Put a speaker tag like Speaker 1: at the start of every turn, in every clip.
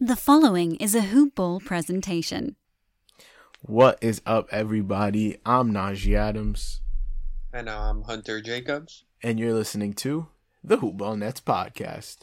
Speaker 1: The following is a Hoop Ball presentation.
Speaker 2: What is up, everybody? I'm Najee Adams,
Speaker 3: And I'm Hunter Jacobs.
Speaker 2: and you're listening to the Hoop Ball Nets podcast.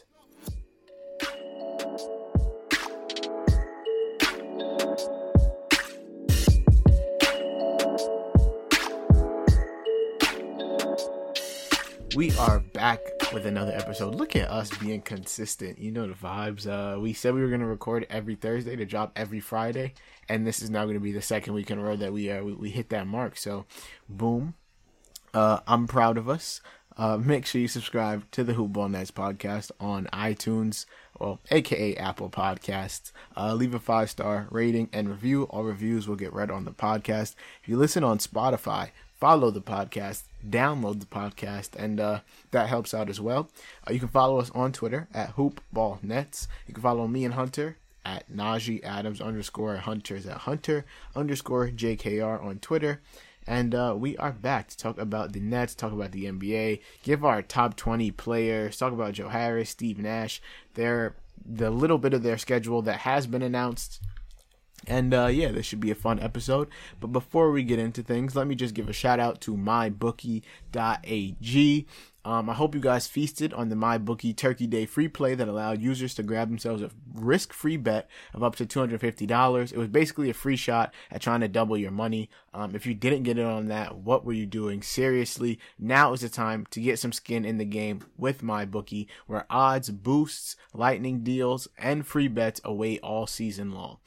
Speaker 2: We are back with another episode. Look at us being consistent. You know the vibes. Uh, we said we were going to record every Thursday to drop every Friday, and this is now going to be the second week in a row that we uh, we, we hit that mark. So, boom. Uh, I'm proud of us. Uh, make sure you subscribe to the Hoop Ball Nets podcast on iTunes, well, aka Apple Podcasts. Uh, leave a five star rating and review. All reviews will get read on the podcast. If you listen on Spotify, follow the podcast, download the podcast, and uh, that helps out as well. Uh, you can follow us on Twitter at HoopBallNets. You can follow me and Hunter at Najee Adams underscore Hunters at Hunter underscore JKR on Twitter. And uh, we are back to talk about the Nets, talk about the NBA, give our top 20 players, talk about Joe Harris, Steve Nash, their the little bit of their schedule that has been announced. And uh, yeah, this should be a fun episode. But before we get into things, let me just give a shout out to mybookie.ag. Um, I hope you guys feasted on the MyBookie Turkey Day free play that allowed users to grab themselves a risk free bet of up to $250. It was basically a free shot at trying to double your money. Um, if you didn't get in on that, what were you doing? Seriously, now is the time to get some skin in the game with MyBookie, where odds, boosts, lightning deals, and free bets await all season long.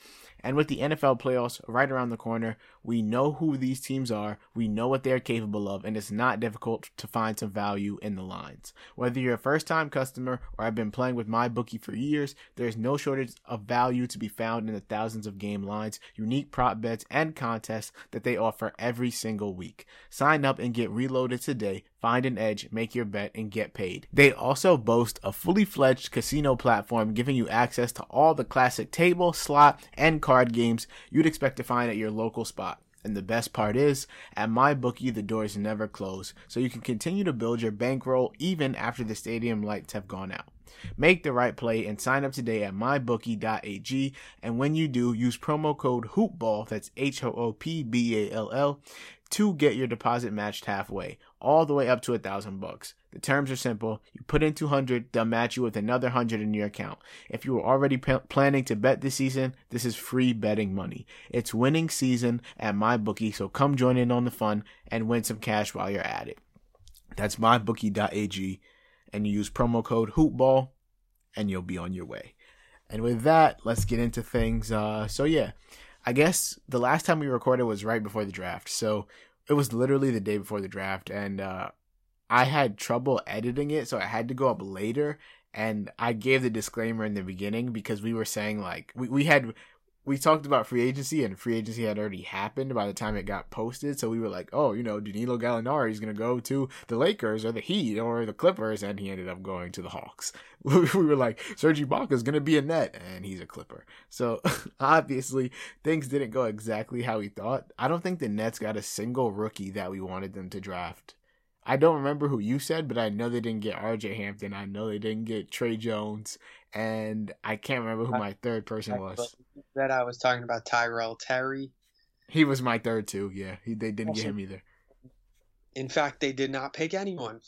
Speaker 2: And with the NFL playoffs right around the corner, we know who these teams are, we know what they're capable of, and it's not difficult to find some value in the lines. Whether you're a first time customer or have been playing with my bookie for years, there's no shortage of value to be found in the thousands of game lines, unique prop bets, and contests that they offer every single week. Sign up and get reloaded today. Find an edge, make your bet, and get paid. They also boast a fully fledged casino platform giving you access to all the classic table, slot, and card games you'd expect to find at your local spot. And the best part is, at MyBookie, the doors never close, so you can continue to build your bankroll even after the stadium lights have gone out. Make the right play and sign up today at mybookie.ag. And when you do, use promo code HOOPBALL, that's H O O P B A L L, to get your deposit matched halfway, all the way up to a thousand bucks. The terms are simple. You put in 200, they'll match you with another 100 in your account. If you were already p- planning to bet this season, this is free betting money. It's winning season at MyBookie, so come join in on the fun and win some cash while you're at it. That's mybookie.ag and you use promo code HOOPBALL and you'll be on your way. And with that, let's get into things. Uh, so yeah, I guess the last time we recorded was right before the draft. So it was literally the day before the draft, and uh, I had trouble editing it, so I had to go up later. And I gave the disclaimer in the beginning because we were saying like we, we had we talked about free agency, and free agency had already happened by the time it got posted. So we were like, oh, you know, Danilo Gallinari is going to go to the Lakers or the Heat or the Clippers, and he ended up going to the Hawks. we were like, Serge Ibaka is going to be a net, and he's a Clipper. So obviously, things didn't go exactly how we thought. I don't think the Nets got a single rookie that we wanted them to draft. I don't remember who you said, but I know they didn't get RJ Hampton. I know they didn't get Tre Jones, and I can't remember who my third person was.
Speaker 3: That I was talking about Tyrell Terry.
Speaker 2: He was my third too. Yeah, he, they didn't get him either.
Speaker 3: In fact, they did not pick anyone.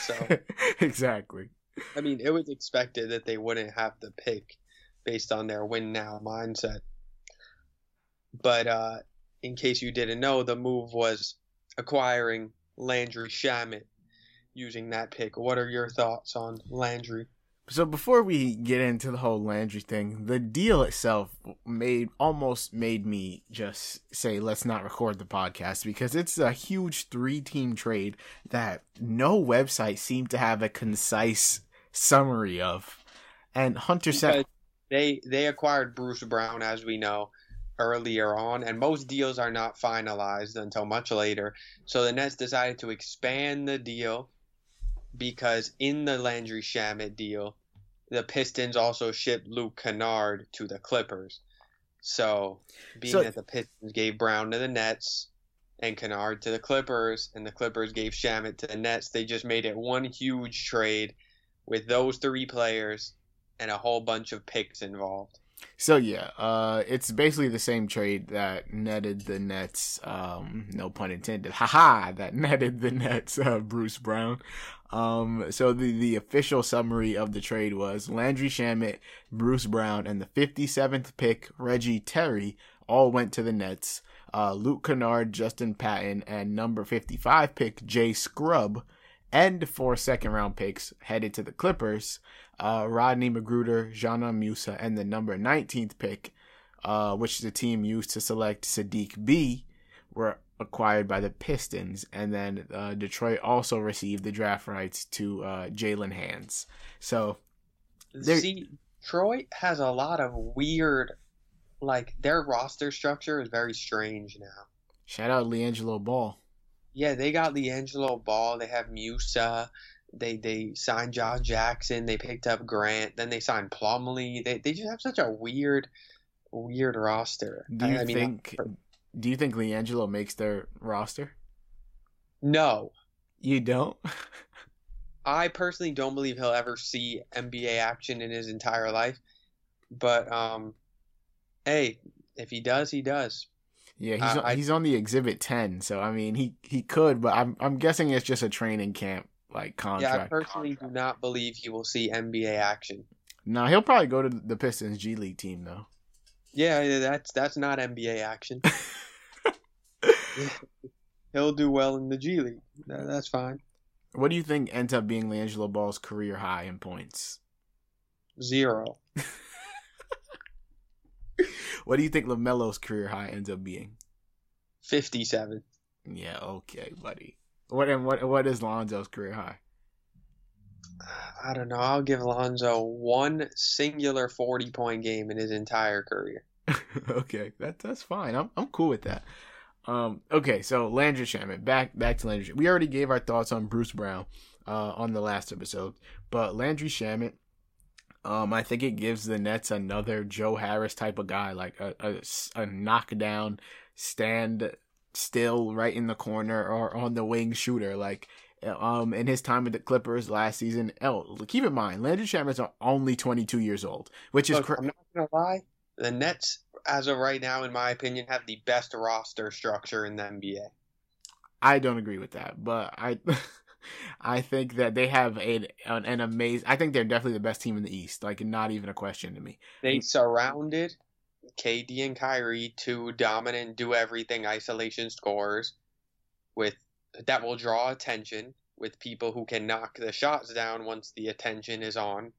Speaker 3: So
Speaker 2: exactly.
Speaker 3: I mean, it was expected that they wouldn't have the pick based on their win now mindset. But uh, in case you didn't know, the move was acquiring Landry Shamet using that pick. What are your thoughts on Landry?
Speaker 2: So before we get into the whole Landry thing, the deal itself made almost made me just say let's not record the podcast because it's a huge three-team trade that no website seemed to have a concise summary of. And Hunter said
Speaker 3: they they acquired Bruce Brown as we know earlier on, and most deals are not finalized until much later. So the Nets decided to expand the deal because in the Landry Shamet deal, the Pistons also shipped Luke Kennard to the Clippers. So, being so, that the Pistons gave Brown to the Nets and Kennard to the Clippers, and the Clippers gave Shamet to the Nets, they just made it one huge trade with those three players and a whole bunch of picks involved.
Speaker 2: So yeah, uh, it's basically the same trade that netted the Nets. Um, no pun intended. Haha, that netted the Nets. Uh, Bruce Brown. Um, so the the official summary of the trade was Landry Shamet, Bruce Brown, and the 57th pick Reggie Perry all went to the Nets. Uh, Luke Kennard, Justin Patton, and number 55 pick Jay Scrubb, and four second round picks headed to the Clippers uh, Rodney McGruder, Dzanan Musa, and the number 19th pick, uh, which the team used to select Saddiq Bey, were acquired by the Pistons. And then uh, Detroit also received the draft rights to uh, Jaylen Hands. So,
Speaker 3: see, Detroit has a lot of weird, like, their roster structure is very strange now.
Speaker 2: Shout out LiAngelo Ball.
Speaker 3: Yeah, they got LiAngelo Ball. They have Musa they they signed Josh Jackson. They picked up Grant. Then they signed Plumlee. They they just have such a weird weird roster.
Speaker 2: Do you I, I mean, think? do you think LiAngelo makes their roster?
Speaker 3: No.
Speaker 2: You don't.
Speaker 3: I personally don't believe he'll ever see NBA action in his entire life. But um, hey, if he does, he does.
Speaker 2: Yeah, he's uh, on, he's on the exhibit ten, so I mean he he could, but I'm I'm guessing it's just a training camp like contract.
Speaker 3: Yeah, I personally do not believe he will see NBA action.
Speaker 2: No, he'll probably go to the Pistons G League team though.
Speaker 3: Yeah, that's that's not NBA action. he'll do well in the G League. That's fine.
Speaker 2: What do you think ends up being LiAngelo Ball's career high in points?
Speaker 3: Zero.
Speaker 2: what do you think LaMelo's career high ends up being?
Speaker 3: Fifty-seven.
Speaker 2: Yeah, okay, buddy. What and what what is Lonzo's career high?
Speaker 3: I don't know. I'll give Lonzo one singular forty point game in his entire career.
Speaker 2: okay, that that's fine. I'm I'm cool with that. Um, okay, so Landry Shamet. Back back to Landry. We already gave our thoughts on Bruce Brown uh, on the last episode, but Landry Shamet. Um, I think it gives the Nets another Joe Harris type of guy, like a, a, a knockdown, stand still right in the corner or on the wing shooter. Like um in his time with the Clippers last season. Oh, keep in mind, Landry Shamet's only 22 years old, which is.
Speaker 3: Look, cr- I'm not gonna lie. The Nets, as of right now, in my opinion, have the best roster structure in the NBA.
Speaker 2: I don't agree with that, but I. I think that they have a, an, an amazing. I think they're definitely the best team in the East. Like, not even a question to me.
Speaker 3: They surrounded KD and Kyrie, two dominant, do everything isolation scores, with that will draw attention with people who can knock the shots down once the attention is on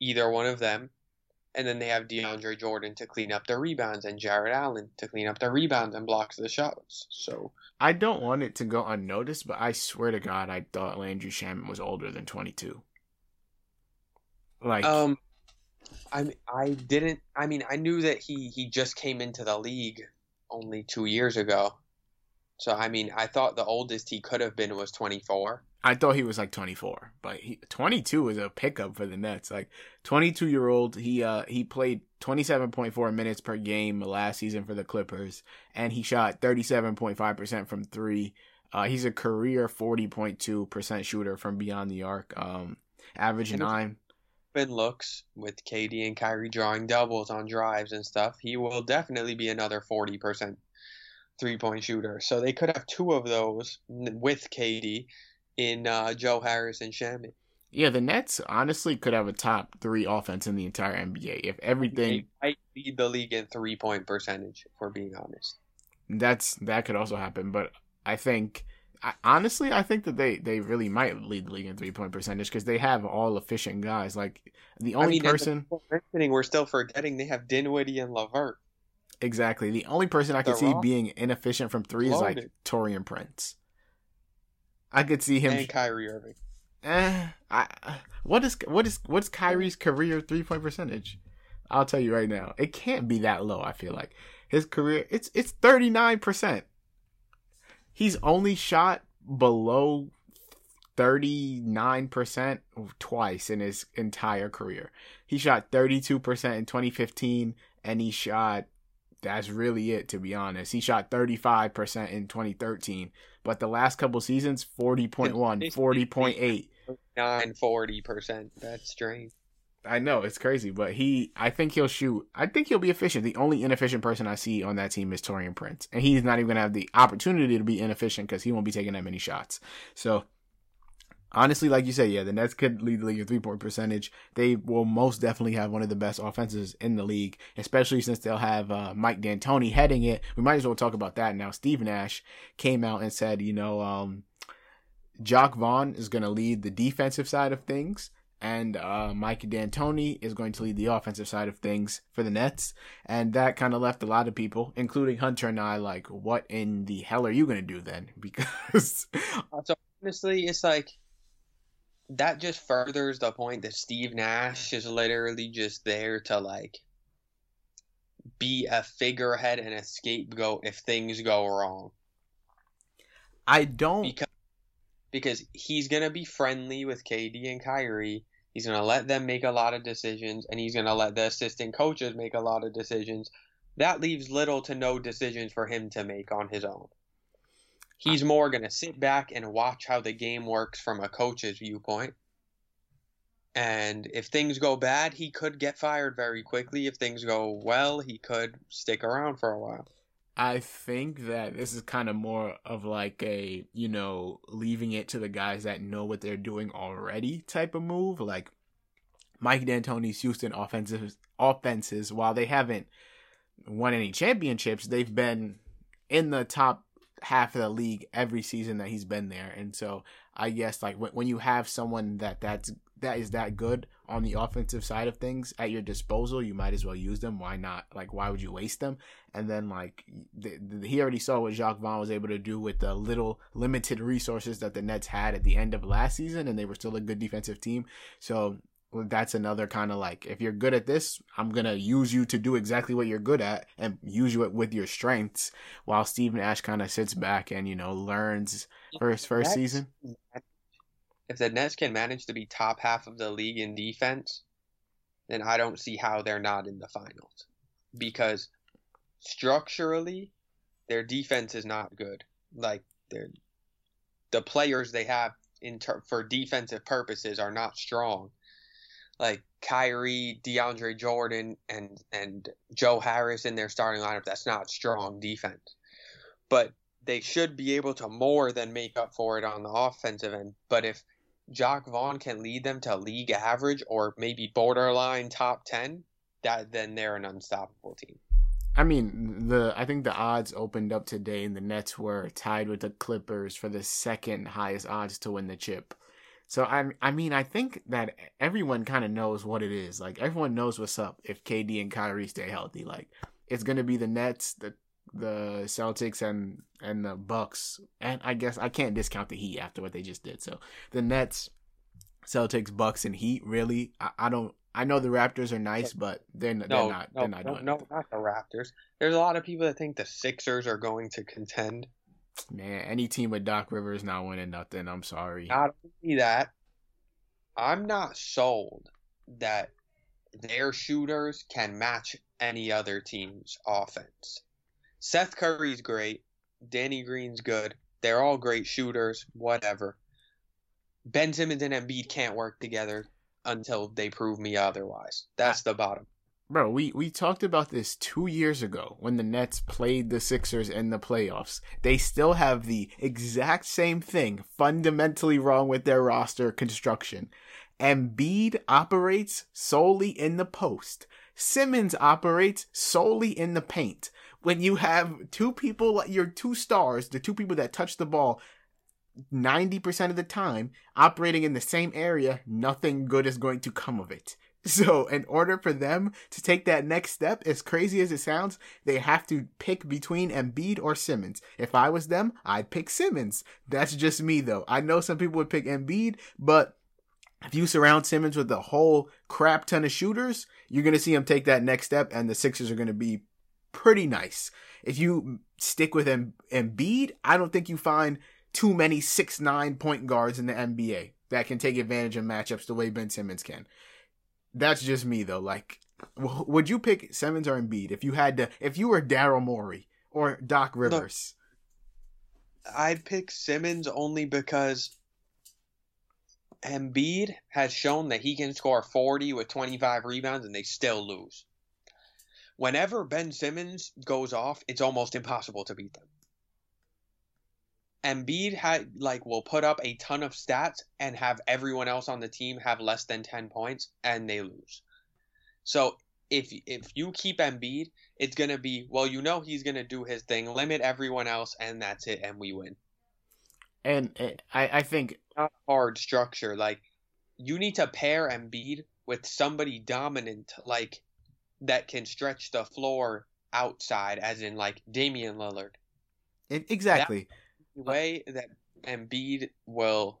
Speaker 3: either one of them. And then they have DeAndre Jordan to clean up the rebounds and Jarrett Allen to clean up the rebounds and blocks the shots. So
Speaker 2: I don't want it to go unnoticed, but I swear to God, I thought Landry Shamet was older than 22.
Speaker 3: Like, um, I I didn't. I mean, I knew that he he just came into the league only two years ago. So I mean, I thought the oldest he could have been was 24.
Speaker 2: I thought he was like 24, but he 22 is a pickup for the Nets. Like 22 year old, he uh he played 27.4 minutes per game last season for the Clippers, and he shot 37.5 percent from three. Uh, he's a career 40.2 percent shooter from beyond the arc. Um, average nine.
Speaker 3: Open looks with KD and Kyrie drawing doubles on drives and stuff. He will definitely be another 40 percent three point shooter. So they could have two of those with KD in uh, Joe Harris and Shamet.
Speaker 2: Yeah, the Nets honestly could have a top three offense in the entire NBA if everything.
Speaker 3: They might lead the league in three point percentage, if we're being honest.
Speaker 2: That's that could also happen, but I think I, honestly, I think that they they really might lead the league in three point percentage because they have all efficient guys. Like the only I mean, person
Speaker 3: we're still forgetting they have Dinwiddie and LeVert.
Speaker 2: Exactly. The only person I could see being inefficient from three is like Taurean Prince. I could see him
Speaker 3: and Kyrie Irving.
Speaker 2: Eh, I, what is what is what's Kyrie's career three point percentage? I'll tell you right now, it can't be that low. I feel like his career it's it's thirty nine percent. He's only shot below thirty nine percent twice in his entire career. He shot thirty two percent in twenty fifteen, and he shot that's really it to be honest. He shot 35% in 2013, but the last couple seasons 40.1, 40.8,
Speaker 3: 9 40%. That's strange.
Speaker 2: I know it's crazy, but he I think he'll shoot. I think he'll be efficient. The only inefficient person I see on that team is Taurean Prince, and he's not even to have the opportunity to be inefficient cuz he won't be taking that many shots. So honestly, like you said, yeah, the Nets could lead the league in three point percentage. They will most definitely have one of the best offenses in the league, especially since they'll have uh, Mike D'Antoni heading it. We might as well talk about that now. Steve Nash came out and said, you know, um, Jacque Vaughn is to lead the defensive side of things. And uh, Mike D'Antoni is going to lead the offensive side of things for the Nets. And that kind of left a lot of people, including Hunter and I, like, what in the hell are you going to do then? Because.
Speaker 3: so honestly, it's like that just furthers the point that Steve Nash is literally just there to like be a figurehead and a scapegoat if things go wrong.
Speaker 2: I don't
Speaker 3: because because he's gonna be friendly with KD and Kyrie. He's gonna let them make a lot of decisions, and he's gonna let the assistant coaches make a lot of decisions. That leaves little to no decisions for him to make on his own. He's more going to sit back and watch how the game works from a coach's viewpoint. And if things go bad, he could get fired very quickly. If things go well, he could stick around for a while.
Speaker 2: I think that this is kind of more of like a, you know, leaving it to the guys that know what they're doing already type of move. Like Mike D'Antoni's Houston offensive offenses, while they haven't won any championships, they've been in the top half of the league every season that he's been there. And so I guess like when, when you have someone that that's that is that good on the offensive side of things at your disposal, you might as well use them. Why not? Like, why would you waste them? And then, like, the, the, he already saw what Jacque Vaughn was able to do with the little limited resources that the Nets had at the end of last season, and they were still a good defensive team. So that's another kind of like if you're good at this i'm gonna use you to do exactly what you're good at and use you with your strengths while steve nash kind of sits back and you know learns for his first season
Speaker 3: if the nets can manage to be top half of the league in defense then i don't see how they're not in the finals because structurally their defense is not good like they're the players they have in ter- for defensive purposes are not strong like Kyrie, DeAndre Jordan, and and Joe Harris in their starting lineup, that's not strong defense. But they should be able to more than make up for it on the offensive end. But if Jacque Vaughn can lead them to league average or maybe borderline top ten, that then they're an unstoppable team.
Speaker 2: I mean, the I think the odds opened up today, and the Nets were tied with the Clippers for the second highest odds to win the chip. So I I mean I think that everyone kind of knows what it is. Like everyone knows what's up if KD and Kyrie stay healthy. Like it's gonna be the Nets, the the Celtics and and the Bucks, and I guess I can't discount the Heat after what they just did. So the Nets, Celtics, Bucks, and Heat. Really, I, I don't I know the Raptors are nice, but they're, they're not.
Speaker 3: no,
Speaker 2: they're not
Speaker 3: no,
Speaker 2: doing
Speaker 3: no,
Speaker 2: it.
Speaker 3: not the Raptors. There's a lot of people that think the Sixers are going to contend.
Speaker 2: Man, any team with Doc Rivers not winning nothing. I'm sorry.
Speaker 3: Not only that, I'm not sold that their shooters can match any other team's offense. Seth Curry's great. Danny Green's good. They're all great shooters, whatever. Ben Simmons and Embiid can't work together until they prove me otherwise. That's the bottom.
Speaker 2: Bro, we, we talked about this two years ago when the Nets played the Sixers in the playoffs. They still have the exact same thing fundamentally wrong with their roster construction. Embiid operates solely in the post. Simmons operates solely in the paint. When you have two people, your two stars, the two people that touch the ball 90% of the time operating in the same area, nothing good is going to come of it. So, in order for them to take that next step, as crazy as it sounds, they have to pick between Embiid or Simmons. If I was them, I'd pick Simmons. That's just me, though. I know some people would pick Embiid, but if you surround Simmons with a whole crap ton of shooters, you're going to see him take that next step, and the Sixers are going to be pretty nice. If you stick with em- Embiid, I don't think you find too many six nine point guards in the NBA that can take advantage of matchups the way Ben Simmons can. That's just me though. Like, w- would you pick Simmons or Embiid if you had to? If you were Daryl Morey or Doc Rivers?
Speaker 3: I'd pick Simmons only because Embiid has shown that he can score 40 with 25 rebounds and they still lose. Whenever Ben Simmons goes off, it's almost impossible to beat them. Embiid had like will put up a ton of stats and have everyone else on the team have less than 10 points and they lose. So if if you keep Embiid, it's gonna be well, you know he's gonna do his thing, limit everyone else, and that's it, and we win.
Speaker 2: And uh, I, I think
Speaker 3: Not hard structure. Like you need to pair Embiid with somebody dominant, like that can stretch the floor outside, as in like Damian Lillard.
Speaker 2: e- exactly.
Speaker 3: The way that Embiid will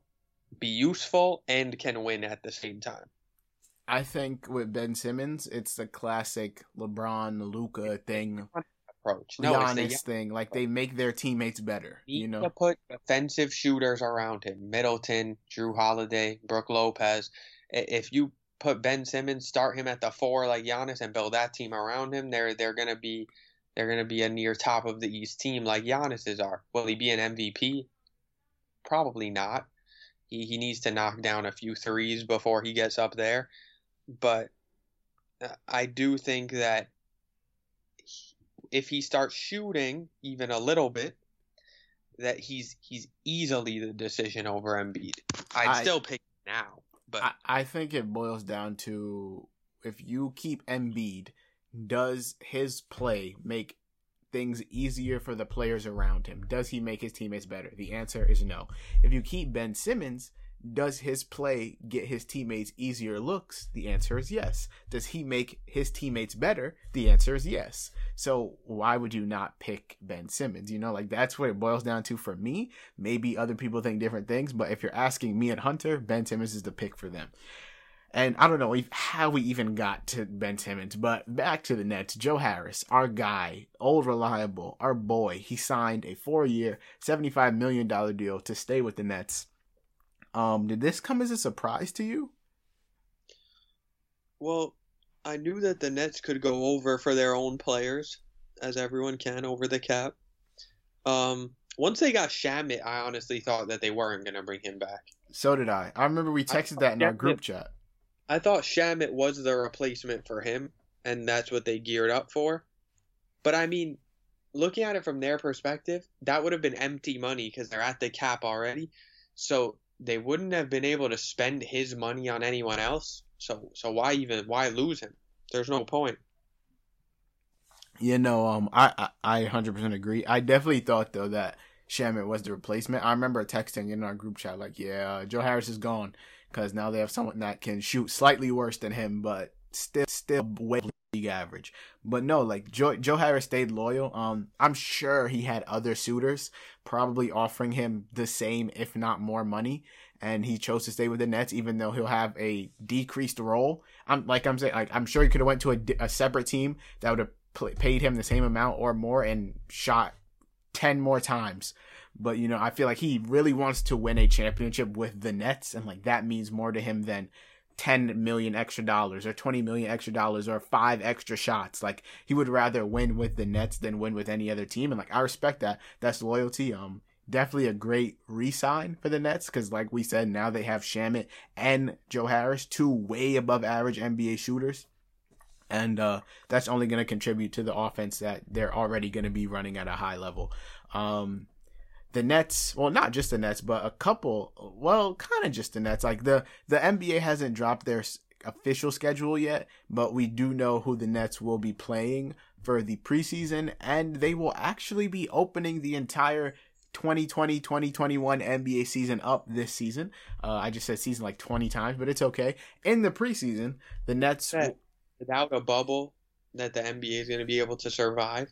Speaker 3: be useful and can win at the same time.
Speaker 2: I think with Ben Simmons, it's the classic LeBron, Luka thing,
Speaker 3: Approach. No,
Speaker 2: Giannis thing. Like they make their teammates better.
Speaker 3: need
Speaker 2: You
Speaker 3: to
Speaker 2: know,
Speaker 3: put defensive shooters around him. Middleton, Jrue Holiday, Brook Lopez. If you put Ben Simmons, start him at the four like Giannis, and build that team around him, they're they're gonna be they're gonna be a near top of the East team like Giannis's are. Will he be an MVP? Probably not. He he needs to knock down a few threes before he gets up there, but uh, I do think that if he starts shooting even a little bit, that he's he's easily the decision over Embiid. I'd
Speaker 2: I-
Speaker 3: still pick now, but
Speaker 2: I, I think it boils down to if you keep Embiid, does his play make things easier for the players around him? Does he make his teammates better? The answer is no. If you keep Ben Simmons, does his play get his teammates easier looks? The answer is yes. Does he make his teammates better? The answer is yes. So why would you not pick Ben Simmons? You know, like that's what it boils down to for me. Maybe other people think different things, but if you're asking me and Hunter, Ben Simmons is the pick for them. And I don't know how we even got to Ben Simmons, but back to the Nets. Joe Harris, our guy, old reliable, our boy. He signed a four-year, seventy-five million dollar deal to stay with the Nets. Um, did this come as a surprise to you?
Speaker 3: well, I knew that the Nets could go over for their own players, as everyone can over the cap. Um, once they got Shamet, I honestly thought that they weren't gonna bring him back.
Speaker 2: So did I. I remember we texted that in our group chat.
Speaker 3: I thought Shamet was the replacement for him, and that's what they geared up for. But I mean, looking at it from their perspective, that would have been empty money because they're at the cap already. So they wouldn't have been able to spend his money on anyone else. So so why even why lose him? There's no point.
Speaker 2: You know, um, I I, I 100% agree. I definitely thought though that Shamet was the replacement. I remember texting in our group chat like, yeah, Joe Harris is gone because now they have someone that can shoot slightly worse than him, but still still way league average. But no, like Joe, Joe Harris stayed loyal. Um, I'm sure he had other suitors probably offering him the same, if not more money, and he chose to stay with the Nets, even though he'll have a decreased role. I'm like I'm saying, like I'm sure he could have went to a, a separate team that would have paid him the same amount or more and shot ten more times. But you know, I feel like he really wants to win a championship with the Nets, and like that means more to him than 10 million extra dollars or 20 million extra dollars or five extra shots. Like he would rather win with the Nets than win with any other team. And like I respect that. That's loyalty. Um, definitely a great re-sign for the Nets because like we said, now they have Shamet and Joe Harris, two way above average NBA shooters. And uh, that's only going to contribute to the offense that they're already going to be running at a high level. Um, the Nets, well, not just the Nets, but a couple, well, kind of just the Nets. Like the the NBA hasn't dropped their official schedule yet, but we do know who the Nets will be playing for the preseason, and they will actually be opening the entire 2020 2021 NBA season up this season. Uh, I just said season like 20 times, but it's okay. In the preseason, the Nets.
Speaker 3: Without a bubble that the NBA is going to be able to survive.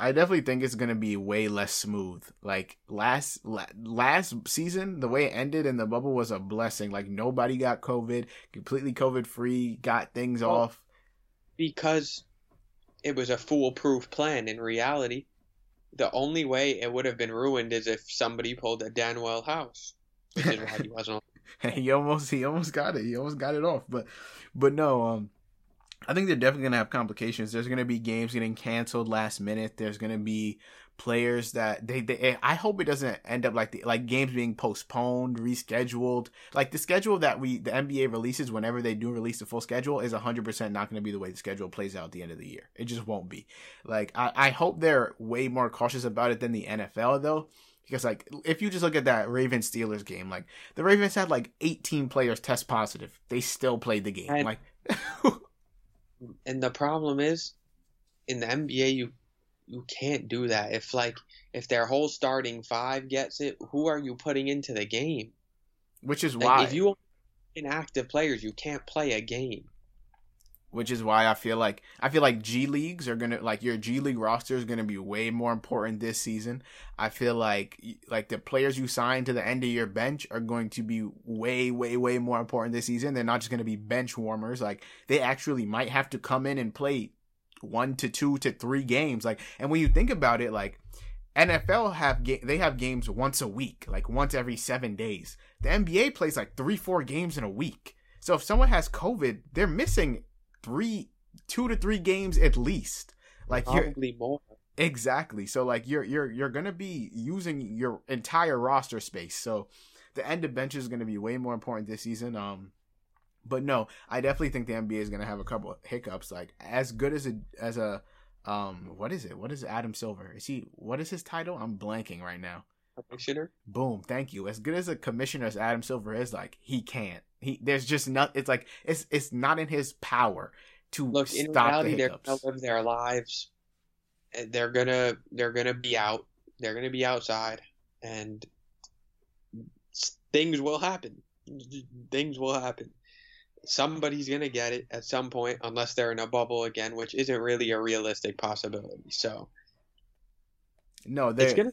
Speaker 2: I definitely think it's gonna be way less smooth. Like last last season, the way it ended in the bubble was a blessing. Like nobody got COVID, completely COVID free, got things well, off.
Speaker 3: Because it was a foolproof plan. In reality, the only way it would have been ruined is if somebody pulled a Danuel House, which is why he wasn't.
Speaker 2: he almost he almost got it. He almost got it off, but but no. Um, I think they're definitely going to have complications. There's going to be games getting canceled last minute. There's going to be players that they, they eh, I hope it doesn't end up like the, like games being postponed, rescheduled. Like the schedule that we the NBA releases whenever they do release the full schedule is 100% not going to be the way the schedule plays out at the end of the year. It just won't be. Like I, I hope they're way more cautious about it than the NFL though. Because like if you just look at that Ravens Steelers game, like the Ravens had like 18 players test positive. They still played the game. And- like
Speaker 3: and the problem is, in the NBA, you you can't do that. If like if their whole starting five gets it, who are you putting into the game?
Speaker 2: Which is like, why
Speaker 3: if you inactive players, you can't play a game
Speaker 2: which is why I feel like I feel like G leagues are gonna like your G League roster is gonna be way more important this season. I feel like like the players you sign to the end of your bench are going to be way way way more important this season. They're not just gonna be bench warmers. Like they actually might have to come in and play one to two to three games. Like and when you think about it, like NFL have ga- they have games once a week, like once every seven days. The NBA plays like three four games in a week. So if someone has COVID, they're missing three, two to three games at least. Like
Speaker 3: probably more.
Speaker 2: Exactly. So like you're you're you're gonna be using your entire roster space. So the end of bench is gonna be way more important this season. Um, but no, I definitely think the NBA is gonna have a couple hiccups. Like as good as a as a um, what is it? What is Adam Silver? Is he? What is his title? I'm blanking right now.
Speaker 3: Commissioner.
Speaker 2: Boom. Thank you. As good as a commissioner as Adam Silver is, like he can't. He there's just not. It's like it's it's not in his power to
Speaker 3: look. In reality, the they're gonna live their lives. They're gonna they're gonna be out. They're gonna be outside, and things will happen. Things will happen. Somebody's gonna get it at some point, unless they're in a bubble again, which isn't really a realistic possibility. So,
Speaker 2: no, it's gonna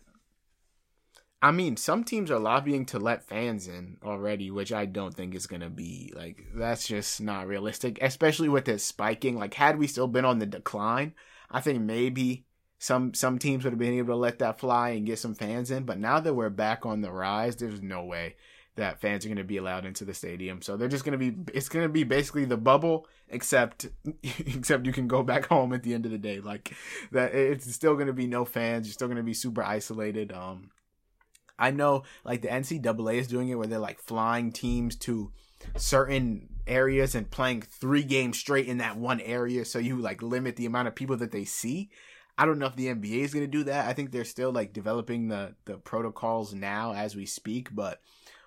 Speaker 2: I mean, some teams are lobbying to let fans in already, which I don't think is going to be like that's just not realistic, especially with this spiking. Like, had we still been on the decline, I think maybe some some teams would have been able to let that fly and get some fans in. But now that we're back on the rise, there's no way that fans are going to be allowed into the stadium. So they're just going to be it's going to be basically the bubble except except you can go back home at the end of the day. Like that it's still going to be no fans. You're still going to be super isolated. Um I know like the NCAA is doing it where they're like flying teams to certain areas and playing three games straight in that one area so you like limit the amount of people that they see. I don't know if the NBA is going to do that. I think they're still like developing the the protocols now as we speak, but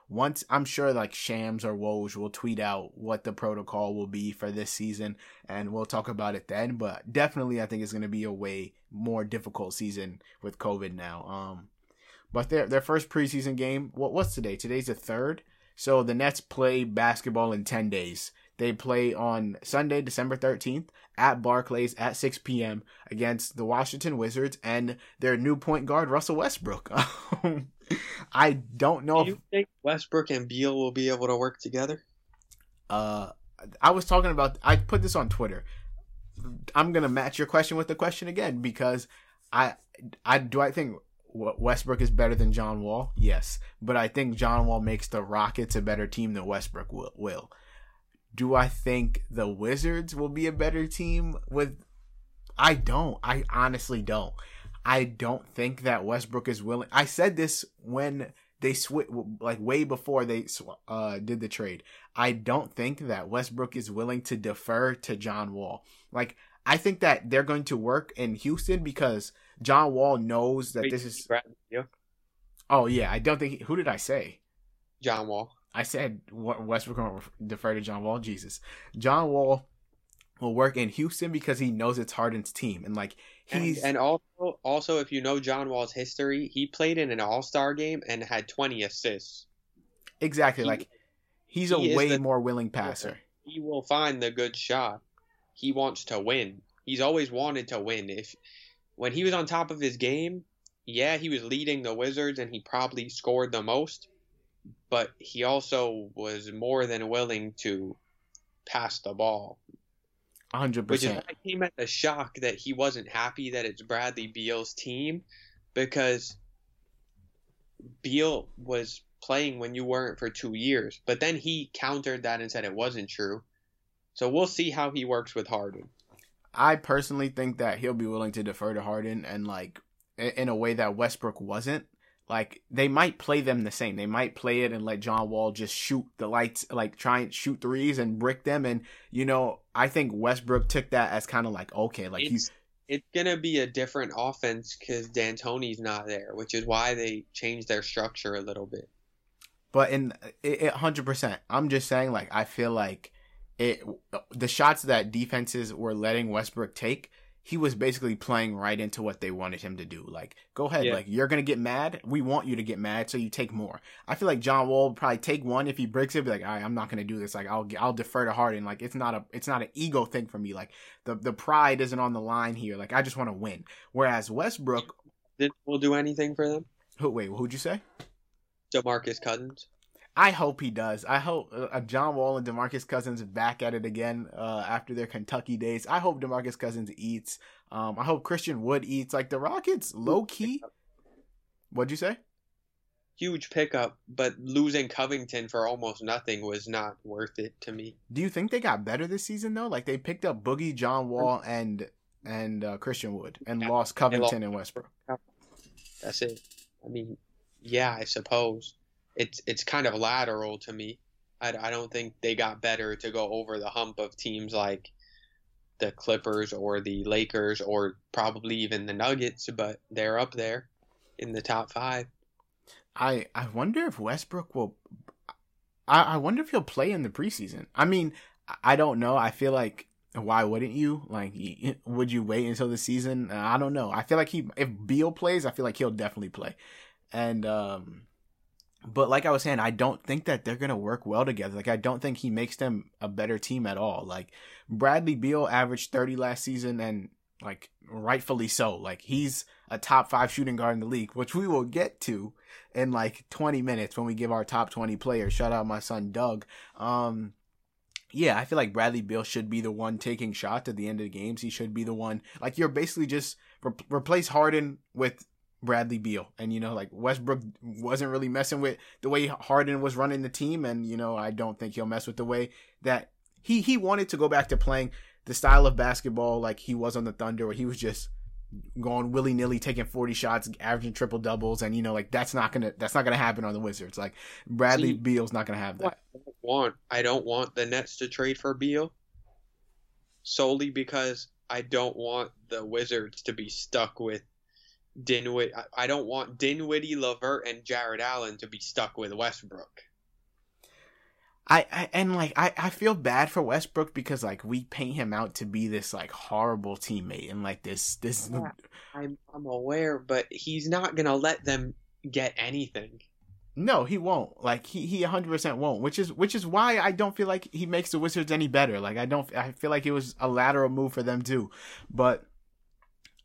Speaker 2: once I'm sure like Shams or Woj will tweet out what the protocol will be for this season and we'll talk about it then, but definitely I think it's going to be a way more difficult season with COVID now. Um but their their first preseason game, what what's today? Today's the third. So the Nets play basketball in ten days. They play on Sunday, December 13th at Barclays at 6 p.m. against the Washington Wizards and their new point guard, Russell Westbrook. I don't know
Speaker 3: Do
Speaker 2: if
Speaker 3: think Westbrook and Beal will be able to work together?
Speaker 2: uh I was talking about I put this on Twitter. I'm gonna match your question with the question again because I I do I think Westbrook is better than John Wall? Yes, but I think John Wall makes the Rockets a better team than Westbrook will. will. Do I think the Wizards will be a better team with? I don't. I honestly don't. I don't think that Westbrook is willing. I said this when they switch, like way before they uh, did the trade. I don't think that Westbrook is willing to defer to John Wall. Like I think that they're going to work in Houston because John Wall knows that
Speaker 3: Wait,
Speaker 2: this is. Oh yeah, I don't think. Who did I say?
Speaker 3: John Wall.
Speaker 2: I said Westbrook will defer to John Wall. Jesus, John Wall will work in Houston because he knows it's Harden's team, and like he's
Speaker 3: and also, also, if you know John Wall's history, he played in an All Star game and had 20 assists.
Speaker 2: exactly
Speaker 3: he-
Speaker 2: like he's
Speaker 3: he
Speaker 2: a way
Speaker 3: the-
Speaker 2: more willing passer.
Speaker 3: He will find the good shot. He wants to win. He's always wanted to win. If when he was on top of his game, yeah, he was leading the Wizards and he probably scored the most, but he also was more than willing to pass the ball.
Speaker 2: hundred
Speaker 3: Which is why it came as a shock that he wasn't happy that it's Bradley Beal's team because Beal was playing when you weren't for two years. But then he countered that and said it wasn't true. So we'll see how he works with Harden.
Speaker 2: I personally think that he'll be willing to defer to Harden and like in a way that Westbrook wasn't. Like they might play them the same. They might play it and let John Wall just shoot the lights, like try and shoot threes and brick them. And you know, I think Westbrook took that as kind of like okay, like he's
Speaker 3: It's, it's gonna be a different offense because D'Antoni's not there, which is why they changed their structure a little bit.
Speaker 2: But in it, hundred percent, I'm just saying like I feel like it the shots that defenses were letting Westbrook take, he was basically playing right into what they wanted him to do. Like, go ahead,
Speaker 3: Yeah.
Speaker 2: like you're gonna get mad. We want you to get mad, so you take more. I feel like John Wall would probably take one if he breaks it. Be like, all right, I'm not gonna do this. Like, I'll I'll defer to Harden. Like, it's not a it's not an ego thing for me. Like, the the pride isn't on the line here. Like, I just want to win. Whereas Westbrook,
Speaker 3: Did will do anything for them?
Speaker 2: who wait, who'd you say?
Speaker 3: DeMarcus Cousins.
Speaker 2: I hope he does. I hope uh, John Wall and Demarcus Cousins back at it again uh, after their Kentucky days. I hope Demarcus Cousins eats. Um, I hope Christian Wood eats. Like the Rockets, low key. What'd you say?
Speaker 3: Huge pickup, but losing Covington for almost nothing was not worth it to me.
Speaker 2: Do you think they got better this season though? Like they picked up Boogie, John Wall, and and uh, Christian Wood, and
Speaker 3: Yeah,
Speaker 2: lost Covington
Speaker 3: lost-
Speaker 2: and Westbrook.
Speaker 3: That's it. I mean, yeah, I suppose it's it's kind of lateral to me. I, I don't think they got better to go over the hump of teams like the Clippers or the Lakers or probably even the Nuggets, but they're up there in the top five.
Speaker 2: I I wonder if Westbrook will. I I wonder if he'll play in the preseason. I mean, I- don't know. I feel like why wouldn't you? Like, would you wait until the season? I don't know. I feel like he if Beal plays, I feel like he'll definitely play. And um, but like I was saying, I don't think that they're gonna work well together. Like, I don't think he makes them a better team at all. Like, Bradley Beal averaged thirty last season, and like rightfully so. Like, he's a top five shooting guard in the league, which we will get to in like 20 minutes when we give our top 20 players. Shout out my son Doug. Um, yeah, I feel like Bradley Beal should be the one taking shots at the end of the games. He should be the one. Like you're basically just re- replace Harden with Bradley Beal, and you know like Westbrook wasn't really messing with the way Harden was running the team, and you know I don't think he'll mess with the way that he he wanted to go back to playing the style of basketball like he was on the Thunder, where he was just going willy nilly, taking forty shots, averaging triple doubles, and you know like that's not gonna that's not gonna happen on the Wizards. Like Bradley
Speaker 3: See,
Speaker 2: Beal's not gonna have that.
Speaker 3: I don't want I don't want the Nets to trade for Beal solely because I don't want the Wizards to be stuck with Dinwiddie. I- I don't want Dinwiddie, LeVert, and Jarrett Allen to be stuck with Westbrook.
Speaker 2: I, I and like I, I feel bad for Westbrook because like we paint him out to be this like horrible teammate and like this this
Speaker 3: Yeah. I'm I'm aware, but he's not gonna let them get anything.
Speaker 2: No, he won't. Like he he 100% won't, which is which is why I don't feel like he makes the Wizards any better. Like I don't I feel like it was a lateral move for them too. But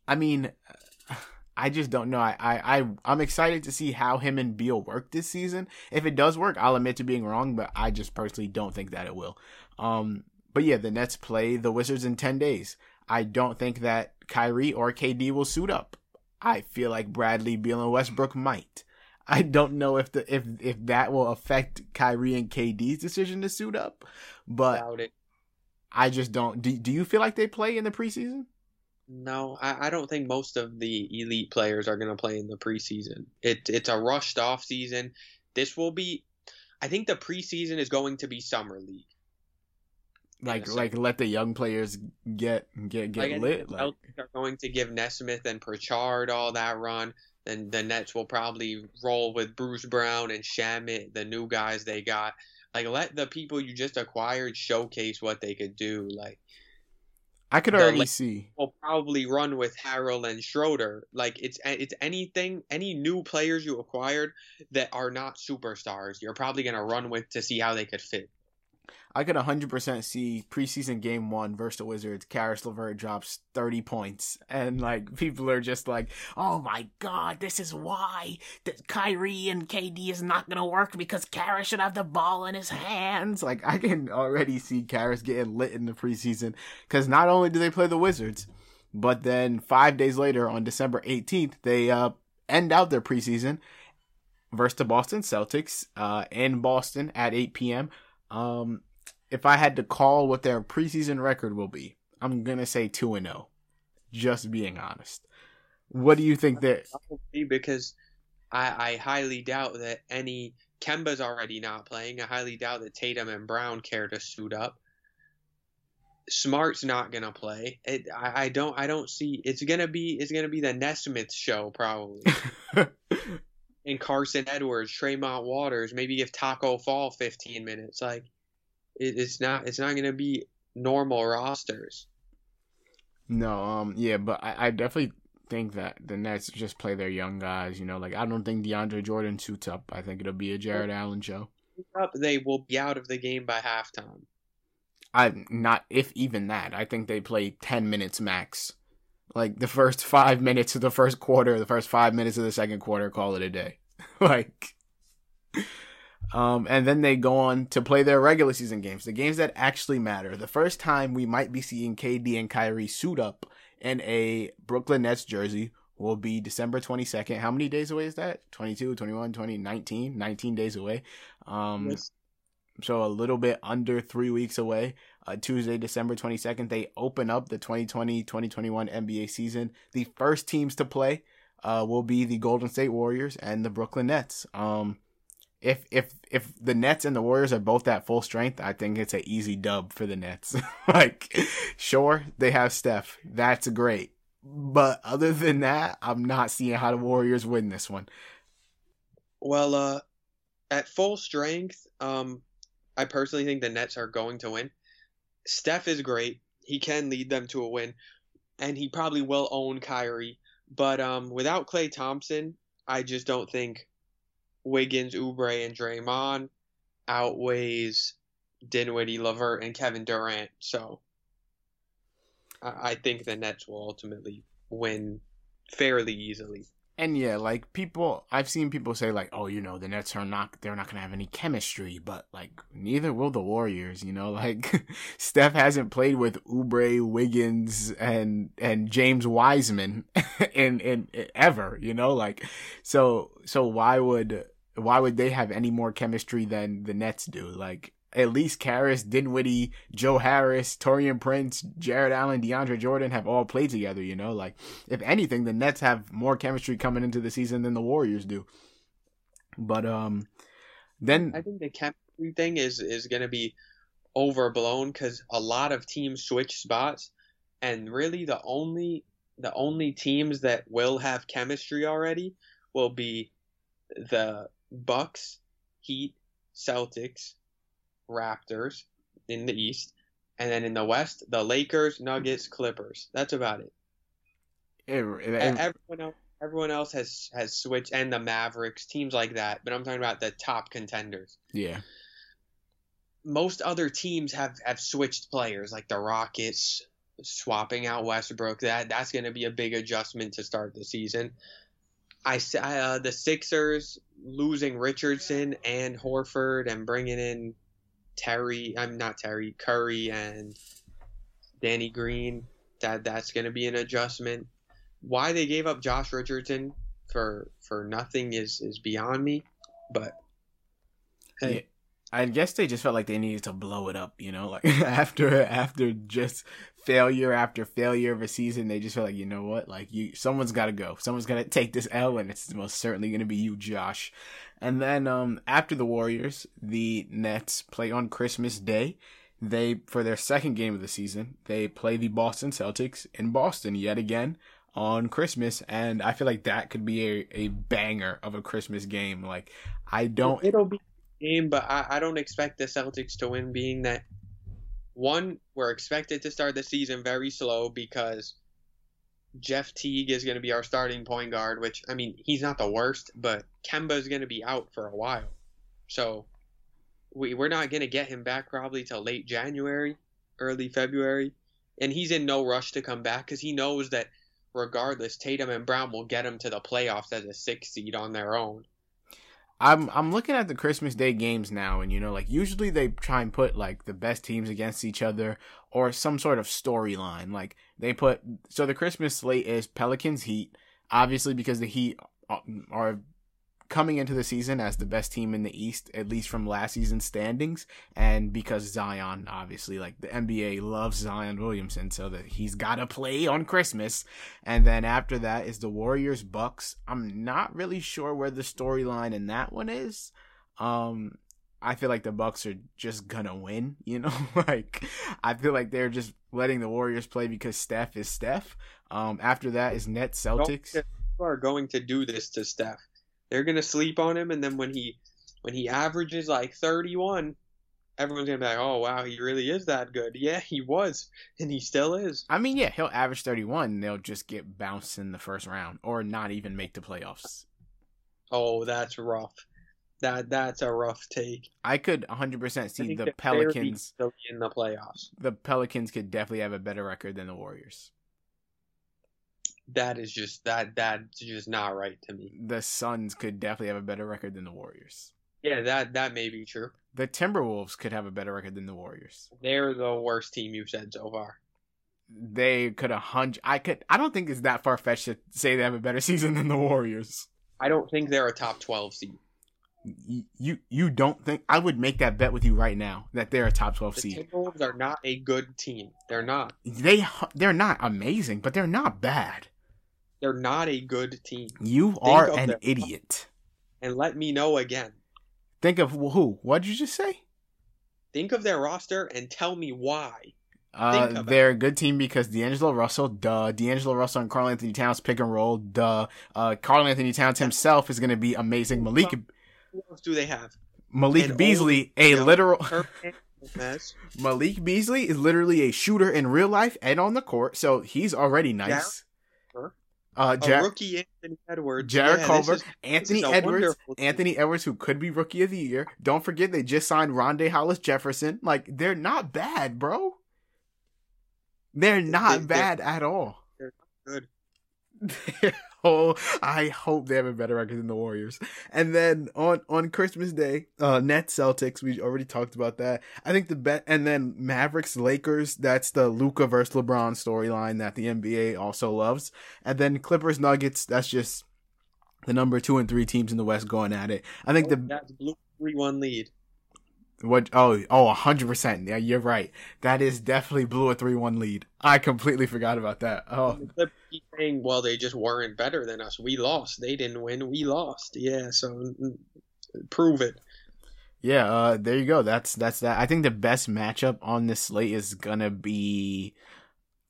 Speaker 2: I mean I just don't know. I, I, I, I'm excited to see how him and Beal work this season. If it does work, I'll admit to being wrong, but I just personally don't think that it will. Um, but yeah, the Nets play the Wizards in 10 days. I don't think that Kyrie or KD will suit up. I feel like Bradley Beal and Westbrook might. I don't know if the if if that will affect Kyrie and KD's decision to suit up, but I just don't. Do, do you feel like they play in the preseason?
Speaker 3: No, I, I don't think most of the elite players are going to play in the preseason. It it's a rushed off season. This will be, I think the preseason is going to be summer league.
Speaker 2: Like like let the young players get get get like, lit.
Speaker 3: Like are going to give Nesmith and Pritchard all that run. Then the Nets will probably roll with Bruce Brown and Shamet, the new guys they got. Like let the people you just acquired showcase what they could do. Like
Speaker 2: I could already the, see.
Speaker 3: Will probably run with Harrell and Schroeder. Like it's it's anything, any new players you acquired that are not superstars, you're probably gonna run with to see how they could fit.
Speaker 2: I could 100% see preseason game one versus the Wizards. Caris LeVert drops 30 points, and like people are just like, "Oh my god, this is why that Kyrie and KD is not gonna work because Caris should have the ball in his hands." Like I can already see Caris getting lit in the preseason because not only do they play the Wizards, but then five days later on December 18th they uh, end out their preseason versus the Boston Celtics uh, in Boston at 8 p.m. Um, if I had to call what their preseason record will be, I'm gonna say two and zero. Oh, just being honest. What do you think that?
Speaker 3: Because I, I highly doubt that any Kemba's already not playing. I highly doubt that Tatum and Brown care to suit up. Smart's not gonna play. It, I, I don't I don't see it's gonna be it's gonna be the Nesmith show probably. and Carson Edwards, Tremont Waters, maybe give Tacko Fall 15 minutes. Like it, it's not it's not going to be normal rosters.
Speaker 2: No, um, yeah, but I, I definitely think that the Nets just play their young guys. You know, like I don't think DeAndre Jordan suits up. I think it'll be a Jarrett Allen show.
Speaker 3: Up, they will be out of the game by halftime.
Speaker 2: I'm not if even that. I think they play ten minutes max. Like the first five minutes of the first quarter, the first five minutes of the second quarter, call it a day. like um, and then they go on to play their regular season games, the games that actually matter. The first time we might be seeing KD and Kyrie suit up in a Brooklyn Nets jersey will be December 22nd. How many days away is that? 22, 21, 20, 19, 19 days away. Um, yes. So a little bit under three weeks away. Uh, Tuesday, December 22nd, they open up the 2020-2021 NBA season. The first teams to play uh, will be the Golden State Warriors and the Brooklyn Nets. Um, if if if the Nets and the Warriors are both at full strength, I think it's an easy dub for the Nets. like, sure, they have Steph. That's great. But other than that, I'm not seeing how the Warriors win this one.
Speaker 3: Well, uh, at full strength, um, I personally think the Nets are going to win. Steph is great. He can lead them to a win, and he probably will own Kyrie. But um, without Klay Thompson, I just don't think Wiggins, Oubre, and Draymond outweighs Dinwiddie, LeVert, and Kevin Durant. So I, I think the Nets will ultimately win fairly easily.
Speaker 2: And yeah, like people, I've seen people say like, "Oh, you know, the Nets are not, they're not gonna have any chemistry," but like, neither will the Warriors. You know, like Steph hasn't played with Oubre, Wiggins, and and James Wiseman in in ever. You know, like, so so why would why would they have any more chemistry than the Nets do? Like at least Caris, Dinwiddie, Joe Harris, Taurean Prince, Jarrett Allen, DeAndre Jordan have all played together, you know? Like if anything, the Nets have more chemistry coming into the season than the Warriors do. But um then
Speaker 3: I think the chemistry thing is is going to be overblown cuz a lot of teams switch spots and really the only the only teams that will have chemistry already will be the Bucks, Heat, Celtics, Raptors in the East, and then in the West, the Lakers, Nuggets, Clippers. That's about it.
Speaker 2: it, it everyone else,
Speaker 3: everyone else has has switched, and the Mavericks, teams like that. But I'm talking about the top contenders.
Speaker 2: Yeah.
Speaker 3: Most other teams have have switched players, like the Rockets swapping out Westbrook. That that's going to be a big adjustment to start the season. I uh, the Sixers losing Richardson and Horford and bringing in Terry. I'm not Terry Curry and Danny Green. That that's going to be an adjustment. Why they gave up Josh Richardson for for nothing is is beyond me. But
Speaker 2: hey. Yeah. I guess they just felt like they needed to blow it up, you know, like after after just failure after failure of a season, they just felt like, you know what, like you someone's got to go. Someone's got to take this L and it's most certainly to be you, Josh. And then um after the Warriors, the Nets play on Christmas Day. They for their second game of the season, they play the Boston Celtics in Boston yet again on Christmas, and I feel like that could be a, a banger of a Christmas game. Like I don't.
Speaker 3: It'll be game, but I, I don't expect the Celtics to win, being that one, we're expected to start the season very slow because Jeff Teague is going to be our starting point guard, which, I mean, he's not the worst, but Kemba is going to be out for a while. So we, we're not going to get him back probably till late January, early February. And he's in no rush to come back because he knows that regardless, Tatum and Brown will get him to the playoffs as a six seed on their own.
Speaker 2: I'm I'm looking at the Christmas Day games now, and you know, like usually they try and put like the best teams against each other or some sort of storyline. Like they put so the Christmas slate is Pelicans Heat, obviously because the Heat uh, are coming into the season as the best team in the East, at least from last season's standings, and because Zion, obviously, like the NBA loves Zion Williamson, so that he's got to play on Christmas. And then after that is the Warriors Bucks. I'm not really sure where the storyline in that one is. Um, I feel like the Bucks are just gonna win, you know? like I feel like they're just letting the Warriors play because Steph is Steph. Um, after that is Nets Celtics.
Speaker 3: Are going to do this to Steph. They're gonna sleep on him, and then when he when he averages like 31, everyone's gonna be like, "Oh wow, he really is that good." Yeah, he was, and he still is.
Speaker 2: I mean, yeah, he'll average 31. And they'll just get bounced in the first round, or not even make the playoffs.
Speaker 3: Oh, that's rough. That that's a rough take.
Speaker 2: I could 100% see the Pelicans
Speaker 3: in the playoffs.
Speaker 2: The Pelicans could definitely have a better record than the Warriors
Speaker 3: that is just that that's just not right to me.
Speaker 2: The Suns could definitely have a better record than the Warriors.
Speaker 3: Yeah, that that may be true.
Speaker 2: The Timberwolves could have a better record than the Warriors.
Speaker 3: They're the worst team you've said so far.
Speaker 2: They could a hundred. I could. I don't think it's that far fetched to say they have a better season than the Warriors.
Speaker 3: I don't think they're a top twelve seed.
Speaker 2: You you don't think I would make that bet with you right now that they're a top twelve
Speaker 3: the
Speaker 2: seed.
Speaker 3: The Timberwolves are not a good team. They're not.
Speaker 2: They they're not amazing, but they're not bad.
Speaker 3: They're not a good team.
Speaker 2: You Think are an idiot.
Speaker 3: And let me know again.
Speaker 2: Think of who? What did you just say?
Speaker 3: Think of their roster and tell me why.
Speaker 2: Uh, they're a good team because D'Angelo Russell, duh. D'Angelo Russell and Karl Anthony Towns pick and roll, duh. Uh, Karl Anthony Towns himself is going to be amazing. Malik.
Speaker 3: Who else do they have?
Speaker 2: Malik and Beasley, a literal. Malik Beasley is literally a shooter in real life and on the court, so he's already nice.
Speaker 3: Uh, Jar- rookie Anthony Edwards,
Speaker 2: Jarrett yeah, Culver, is, Anthony Edwards, Anthony Edwards, who could be rookie of the year. Don't forget they just signed Rondae Hollis Jefferson. Like they're not bad, bro. They're not they, bad at all.
Speaker 3: They're good.
Speaker 2: oh, I hope they have a better record than the Warriors. And then on on Christmas Day, uh, Nets Celtics. We already talked about that. I think the bet, and then Mavericks Lakers. That's the Luka versus LeBron storyline that the NBA also loves. And then Clippers Nuggets. That's just the number two and three teams in the West going at it. I think the
Speaker 3: that's blew three one lead.
Speaker 2: What? Oh, oh, hundred percent. Yeah, you're right. That is definitely blew a three-one lead. I completely forgot about that. Oh,
Speaker 3: keep saying, well, they just weren't better than us. We lost. They didn't win. We lost. Yeah. So mm, prove it.
Speaker 2: Yeah. Uh, there you go. That's that's that. I think the best matchup on this slate is gonna be.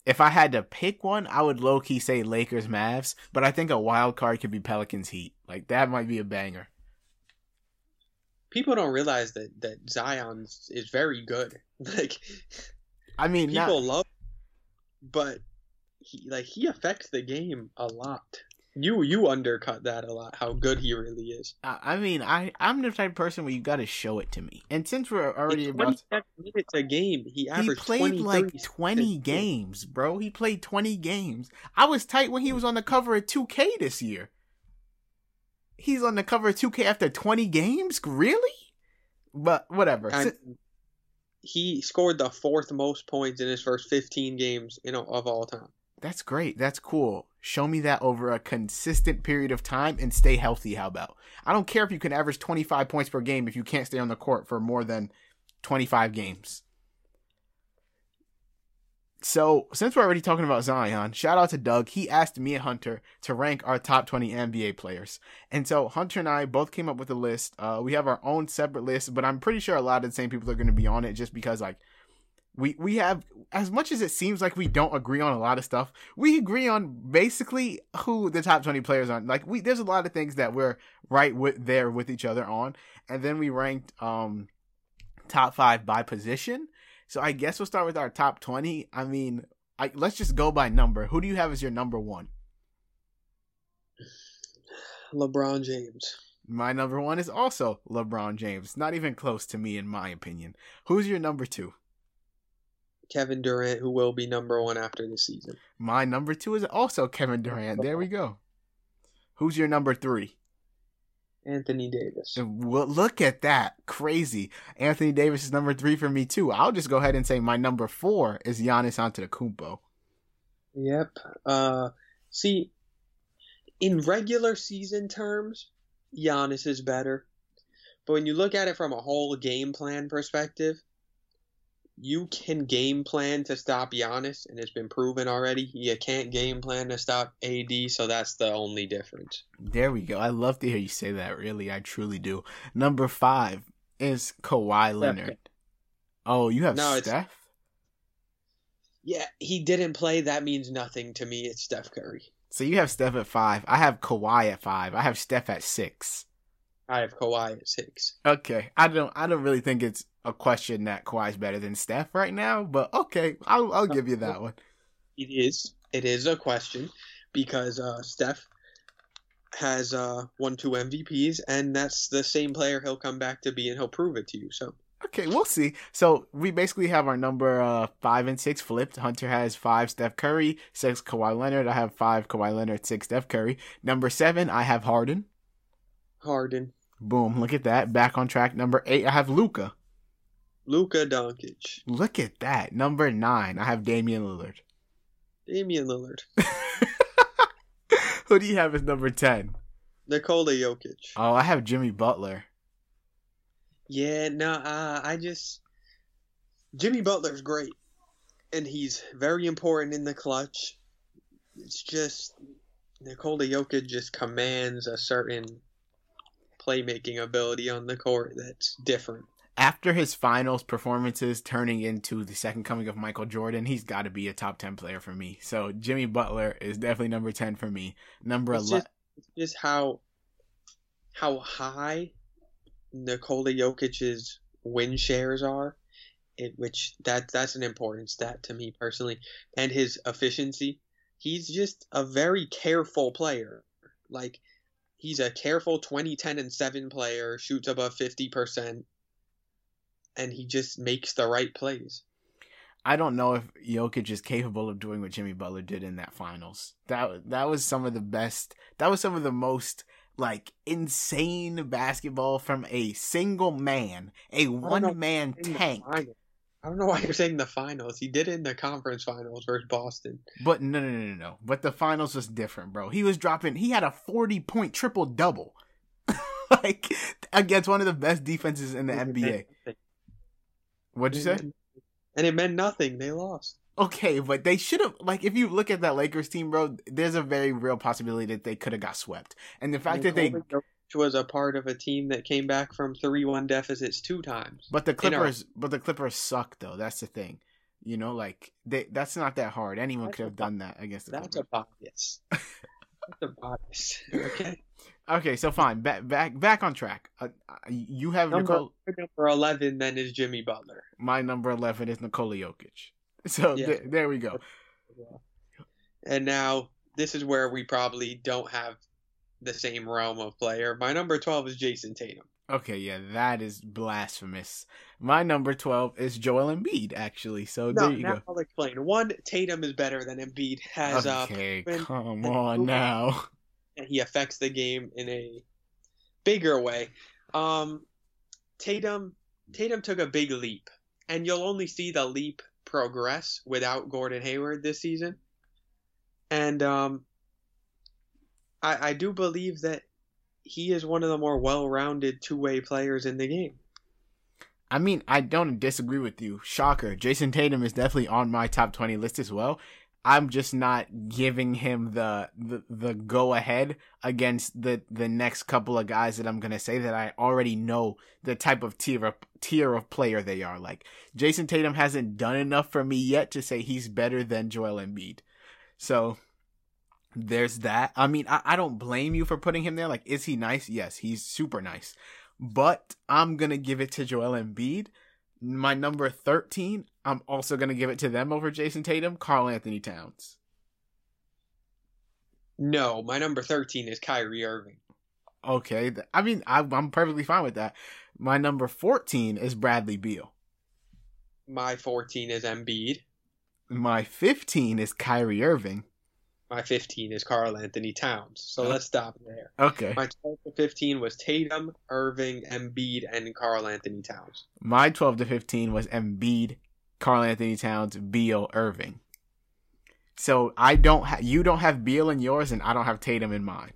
Speaker 2: If I had to pick one, I would low key say Lakers Mavs, but I think a wild card could be Pelicans Heat. Like that might be a banger
Speaker 3: people don't realize that that Zion is very good. Like,
Speaker 2: I mean,
Speaker 3: people not... love, but he like he affects the game a lot. You you undercut that a lot. How good he really is.
Speaker 2: I, mean, I I'm the type of person where you got to show it to me. And since we're already about,
Speaker 3: 27 minutes a game. He
Speaker 2: he played
Speaker 3: 20,
Speaker 2: like 20 games, bro. He played 20 games. I was tight when he was on the cover of 2K this year. He's on the cover of 2K after 20 games? Really? But whatever.
Speaker 3: I he scored the fourth most points in his first 15 games you know, of all time.
Speaker 2: That's great. That's cool. Show me that over a consistent period of time and stay healthy. How about? I don't care if you can average 25 points per game if you can't stay on the court for more than 25 games. So, since we're already talking about Zion, shout out to Doug. He asked me and Hunter to rank our top 20 NBA players. And so, Hunter and I both came up with a list. Uh, we have our own separate list, but I'm pretty sure a lot of the same people are going to be on it just because, like, we we have as much as it seems like we don't agree on a lot of stuff we agree on basically who the top 20 players are. Like we there's a lot of things that we're right with there with each other on and then we ranked um top 5 by position. So i guess we'll start with our top 20 i mean I, let's just go by number. Who do you have as your number 1
Speaker 3: LeBron James.
Speaker 2: my number 1 is also LeBron James. Not even close to me in my opinion. Who's your number 2
Speaker 3: Kevin Durant, who will be number one after the season.
Speaker 2: My number two is also Kevin Durant. There we go. Who's your number three?
Speaker 3: Anthony Davis.
Speaker 2: Well, look at that. Crazy. Anthony Davis is number three for me, too. I'll just go ahead and say my number four is Giannis Antetokounmpo.
Speaker 3: Yep. Uh, see, in regular season terms, Giannis is better. But when you look at it from a whole game plan perspective, you can game plan to stop Giannis, and it's been proven already. You can't game plan to stop AD, so that's the only difference.
Speaker 2: There we go. I love to hear you say that, really. I truly do. Number five is Kawhi Leonard. Oh, you have
Speaker 3: No,
Speaker 2: Steph?
Speaker 3: Yeah, he didn't play. That means nothing to me. It's Steph Curry.
Speaker 2: So you have Steph at five. I have Kawhi at five. I have Steph at six.
Speaker 3: I have Kawhi at six.
Speaker 2: Okay, I don't. I don't really think it's a question that Kawhi's better than Steph right now, but okay, I'll I'll give you that one.
Speaker 3: It is. It is a question because uh, Steph has uh, won two MVPs, and that's the same player he'll come back to be, and he'll prove it to you. So
Speaker 2: Okay, we'll see. So we basically have our number uh, five and six flipped. Hunter has five Steph Curry, six Kawhi Leonard. I have five Kawhi Leonard, six Steph Curry. Number seven, I have Harden.
Speaker 3: Harden,
Speaker 2: Boom, look at that. Back on track. Number eight, I have Luka.
Speaker 3: Luka Doncic,
Speaker 2: Look at that. Number nine, I have Damian Lillard.
Speaker 3: Damian Lillard,
Speaker 2: Who do you have as number ten?
Speaker 3: Nikola Jokic.
Speaker 2: Oh, I have Jimmy Butler.
Speaker 3: Yeah, no, uh, I just Jimmy Butler's great, and he's very important in the clutch. It's just Nikola Jokic just commands a certain playmaking ability on the court that's different.
Speaker 2: After his finals performances turning into the second coming of Michael Jordan, he's got to be a top 10 player for me. So Jimmy Butler is definitely number 10 for me. Number
Speaker 3: It's
Speaker 2: 11.
Speaker 3: just, just how how high Nikola Jokic's win shares are, it, which that that's an important stat to me personally, and his efficiency. He's just a very careful player. Like he's a careful 20, 10, and 7 player, shoots above 50%, and he just makes the right plays.
Speaker 2: I don't know if Jokic is capable of doing what Jimmy Butler did in that finals. That that was some of the best. That was some of the most like insane basketball from a single man, a one man tank.
Speaker 3: I don't know why you're saying the finals. He did it in the conference finals versus Boston.
Speaker 2: But no, no, no, no, no. But the finals was different, bro. He was dropping. He had a forty point triple double, like against one of the best defenses in the NBA. What'd you say?
Speaker 3: And it meant nothing. They lost.
Speaker 2: Okay, but they should have like if you look at that Lakers team, bro. There's a very real possibility that they could have got swept, and the fact that they,
Speaker 3: was a part of a team that came back from three-one deficits two times.
Speaker 2: but the Clippers, but the Clippers suck though. That's the thing, you know. Like they, that's not that hard. Anyone
Speaker 3: That's
Speaker 2: could have done that against the
Speaker 3: That's
Speaker 2: Clippers.
Speaker 3: a bias. That's a bias. Okay.
Speaker 2: Okay, so fine. Back, back, back on track. Uh, uh, you have
Speaker 3: Number,
Speaker 2: Nicole.
Speaker 3: number eleven then is Jimmy Butler.
Speaker 2: My number eleven is Nikola Jokic. So
Speaker 3: Yeah.
Speaker 2: th- there we go.
Speaker 3: And now this is where we probably don't have the same realm of player. My number 12 is Jayson Tatum.
Speaker 2: Okay, yeah, that is blasphemous. My number 12 is Joel Embiid, actually. So
Speaker 3: No,
Speaker 2: there you go.
Speaker 3: I'll explain. One, Tatum is better than Embiid has uh,
Speaker 2: Okay,
Speaker 3: proven,
Speaker 2: come
Speaker 3: and
Speaker 2: on now.
Speaker 3: he affects the game in a bigger way. Um, Tatum Tatum took a big leap, and you'll only see the leap progress without Gordon Hayward this season. And um, I I do believe that he is one of the more well-rounded two-way players in the game.
Speaker 2: I mean, I don't disagree with you. Shocker. Jayson Tatum is definitely on my top 20 list as well. I'm just not giving him the the, the go ahead against the the next couple of guys that I'm gonna say that I already know the type of tier of tier of player they are. Like Jayson Tatum hasn't done enough for me yet to say he's better than Joel Embiid. So there's that. I mean, I, I don't blame you for putting him there. Like, is he nice? Yes, he's super nice. But I'm gonna give it to Joel Embiid. My number 13, I'm also going to give it to them over Jayson Tatum, Karl Anthony Towns.
Speaker 3: No, my number 13 is Kyrie Irving.
Speaker 2: Okay. I mean, I, I'm perfectly fine with that. My number 14 is Bradley Beal.
Speaker 3: My 14 is Embiid.
Speaker 2: My 15 is Kyrie Irving.
Speaker 3: My 15 is Karl Anthony Towns. So let's stop there.
Speaker 2: Okay.
Speaker 3: My 12 to 15 was Tatum, Irving, Embiid, and Karl Anthony Towns.
Speaker 2: My 12 to 15 was Embiid, Karl Anthony Towns, Beal, Irving. So I don't ha- you don't have Beal in yours and I don't have Tatum in mine.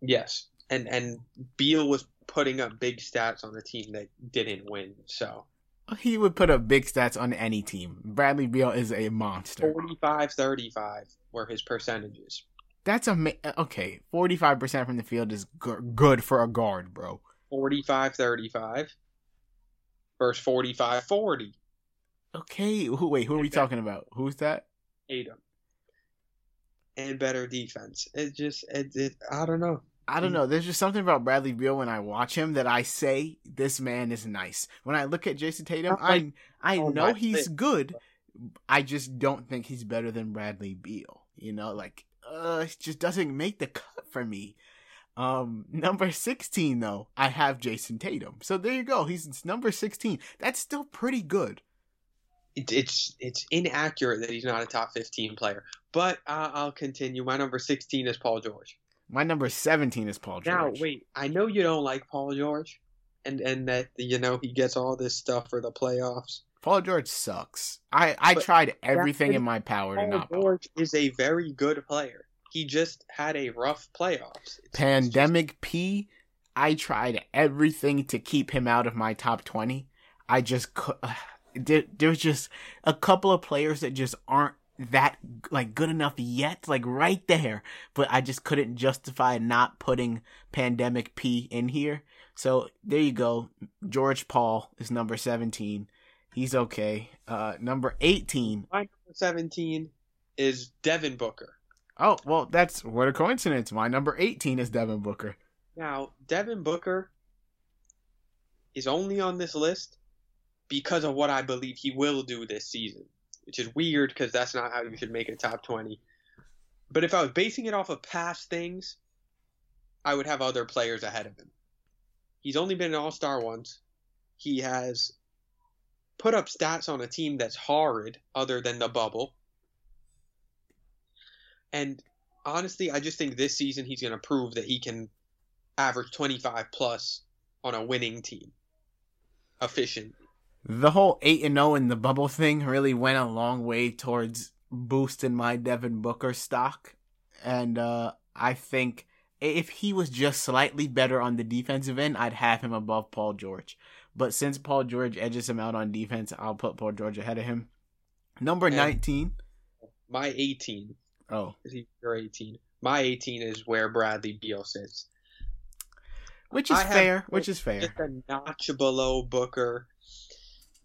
Speaker 3: Yes, and and Beal was putting up big stats on a team that didn't win. So
Speaker 2: He would put up big stats on any team. Bradley Beal is a monster.
Speaker 3: 45-35 were his percentages.
Speaker 2: That's a okay. Forty five percent from the field is g- good for a guard, bro.
Speaker 3: 45-35 versus 45-40.
Speaker 2: Okay, who, wait, who are we talking about? Who's that?
Speaker 3: Tatum. And better defense. It just it, it I don't know.
Speaker 2: I don't know. There's just something about Bradley Beal when I watch him that I say this man is nice. When I look at Jayson Tatum, I I
Speaker 3: on
Speaker 2: know he's
Speaker 3: list.
Speaker 2: good. I just don't think he's better than Bradley Beal. You know, like uh, it just doesn't make the cut for me. Um, number sixteen though, I have Jayson Tatum. So there you go. He's number sixteen. That's still pretty good.
Speaker 3: It, it's it's inaccurate that he's not a top 15 player. But uh, I'll continue. My number 16 is Paul George.
Speaker 2: My number seventeen is Paul George.
Speaker 3: Now, wait, I know you don't like Paul George, and and that you know he gets all this stuff for the playoffs.
Speaker 2: Paul George sucks. I I
Speaker 3: But
Speaker 2: tried everything in my power to
Speaker 3: Paul
Speaker 2: not.
Speaker 3: George is a very good player. He just had a rough playoffs. It's- it's just-
Speaker 2: Pandemic P, I tried everything to keep him out of my top 20. I just could. There, there's just a couple of players that just aren't that like good enough yet, like right there. But I just couldn't justify not putting Pandemic P in here. So there you go. George Paul is number 17. He's okay. Uh, number 18.
Speaker 3: My number 17 is Devin Booker.
Speaker 2: Oh, well, that's what a coincidence. My number 18 is Devin Booker.
Speaker 3: Now, Devin Booker is only on this list because of what I believe he will do this season, which is weird because that's not how you should make a top 20. But if I was basing it off of past things, I would have other players ahead of him. He's only been an all star once. He has put up stats on a team that's horrid, other than the bubble. And honestly, I just think this season he's going to prove that he can average 25 plus on a winning team. Efficient.
Speaker 2: The whole 8 and 0 in the bubble thing really went a long way towards boosting my Devin Booker stock. And uh, I think if he was just slightly better on the defensive end, I'd have him above Paul George. But since Paul George edges him out on defense, I'll put Paul George ahead of him. Number
Speaker 3: And-
Speaker 2: 19.
Speaker 3: My 18
Speaker 2: Oh,
Speaker 3: is he your 18. My 18 is where Bradley Beal sits.
Speaker 2: which is
Speaker 3: I have-
Speaker 2: fair. Which is fair.
Speaker 3: Just a notch below Booker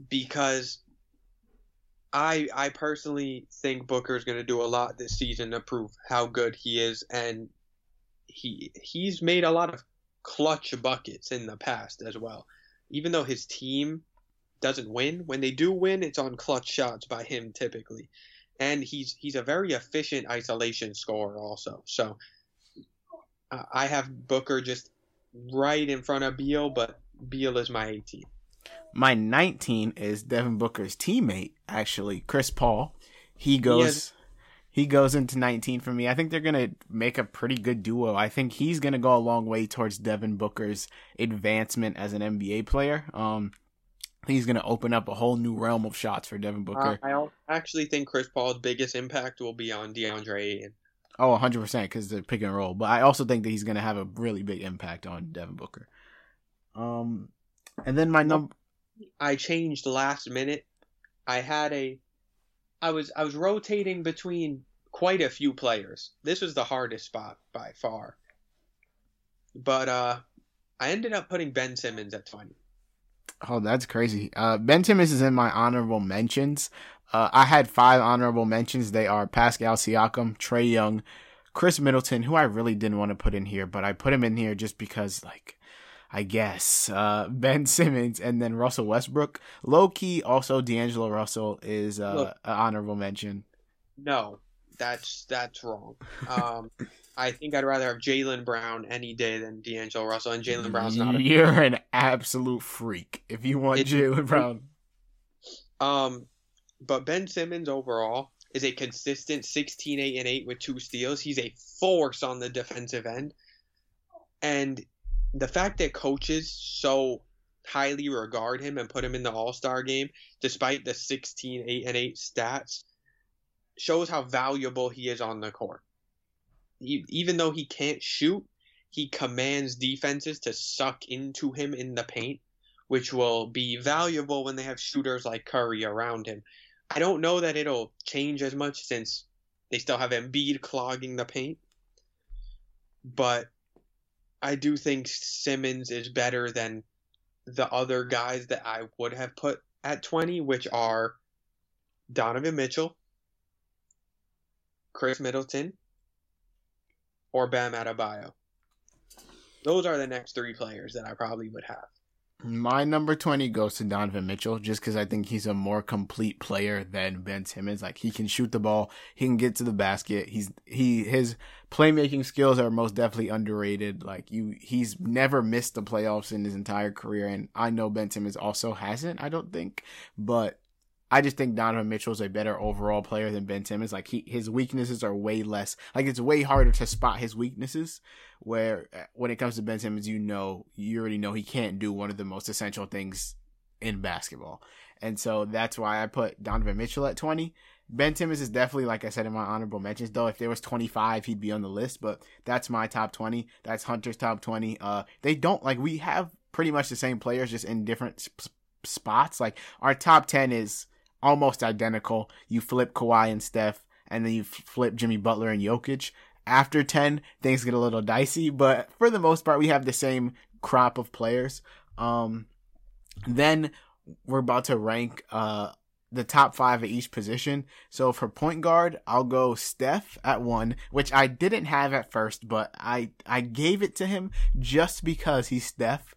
Speaker 3: because I I personally think Booker is going to do a lot this season to prove how good he is and he he's made a lot of clutch buckets in the past as well. Even though his team doesn't win, when they do win, it's on clutch shots by him typically. and he's he's a very efficient isolation scorer also. So uh, I have Booker just right in front of Beal, but Beal is my 18.
Speaker 2: My 19 is Devin Booker's teammate, actually, Chris Paul. He goes. He, has, he goes into 19 for me. I think they're going to make a pretty good duo. I think he's going to go a long way towards Devin Booker's advancement as an NBA player. Um, he's going to open up a whole new realm of shots for Devin Booker.
Speaker 3: Uh, I actually think Chris Paul's biggest impact will be on DeAndre Ayton.
Speaker 2: Oh, 100% because they're pick and roll. But I also think that he's going to have a really big impact on Devin Booker. Um, and then my number.
Speaker 3: I changed last minute. I had a. I was I was rotating between quite a few players. This was the hardest spot by far. But uh, I ended up putting Ben Simmons at 20.
Speaker 2: Oh, that's crazy. Uh, ben Simmons is in my honorable mentions. Uh, I had five honorable mentions. They are Pascal Siakam, Trae Young, Khris Middleton, who I really didn't want to put in here, but I put him in here just because, like, I guess uh, Ben Simmons and then Russell Westbrook. Low key, also D'Angelo Russell is uh, Look, an honorable mention.
Speaker 3: No, that's that's wrong. Um, I think I'd rather have Jaylen Brown any day than D'Angelo Russell, and Jaylen Brown's not.
Speaker 2: You're an absolute freak if you want Jaylen Brown.
Speaker 3: Um, but Ben Simmons overall is a consistent 16, 8, and 8 with two steals. He's a force on the defensive end, and the fact that coaches so highly regard him and put him in the All Star game, despite the 16, 8, and 8 stats, shows how valuable he is on the court he, even though he can't shoot, he commands defenses to suck into him in the paint, which will be valuable when they have shooters like Curry around him. I don't know that it'll change as much since they still have Embiid clogging the paint, but I do think Simmons is better than the other guys that I would have put at 20, which are Donovan Mitchell, Khris Middleton, or Bam Adebayo. Those are the next three players that I probably would have.
Speaker 2: My number 20 goes to Donovan Mitchell just because I think he's a more complete player than Ben Simmons. Like he can shoot the ball, he can get to the basket. He's he his playmaking skills are most definitely underrated. Like you he's never missed the playoffs in his entire career and I know Ben Simmons also hasn't, I don't think, but I just think Donovan Mitchell is a better overall player than Ben Simmons. Like he, his weaknesses are way less. Like it's way harder to spot his weaknesses. Where uh, when it comes to Ben Simmons, you know, you already know he can't do one of the most essential things in basketball. And so that's why I put Donovan Mitchell at 20. Ben Simmons is definitely, like I said in my honorable mentions, though. If there was 25, he'd be on the list, but that's my top 20. That's Hunter's top 20. Uh, they don't, like, we have pretty much the same players, just in different sp- spots. Like, our top 10 is almost identical. You flip Kawhi and Steph, and then you flip Jimmy Butler and Jokic. After 10, things get a little dicey, but for the most part, we have the same crop of players. Um, then we're about to rank uh, the top five at each position. So for point guard, I'll go Steph at one, which I didn't have at first, but I I gave it to him just because he's Steph.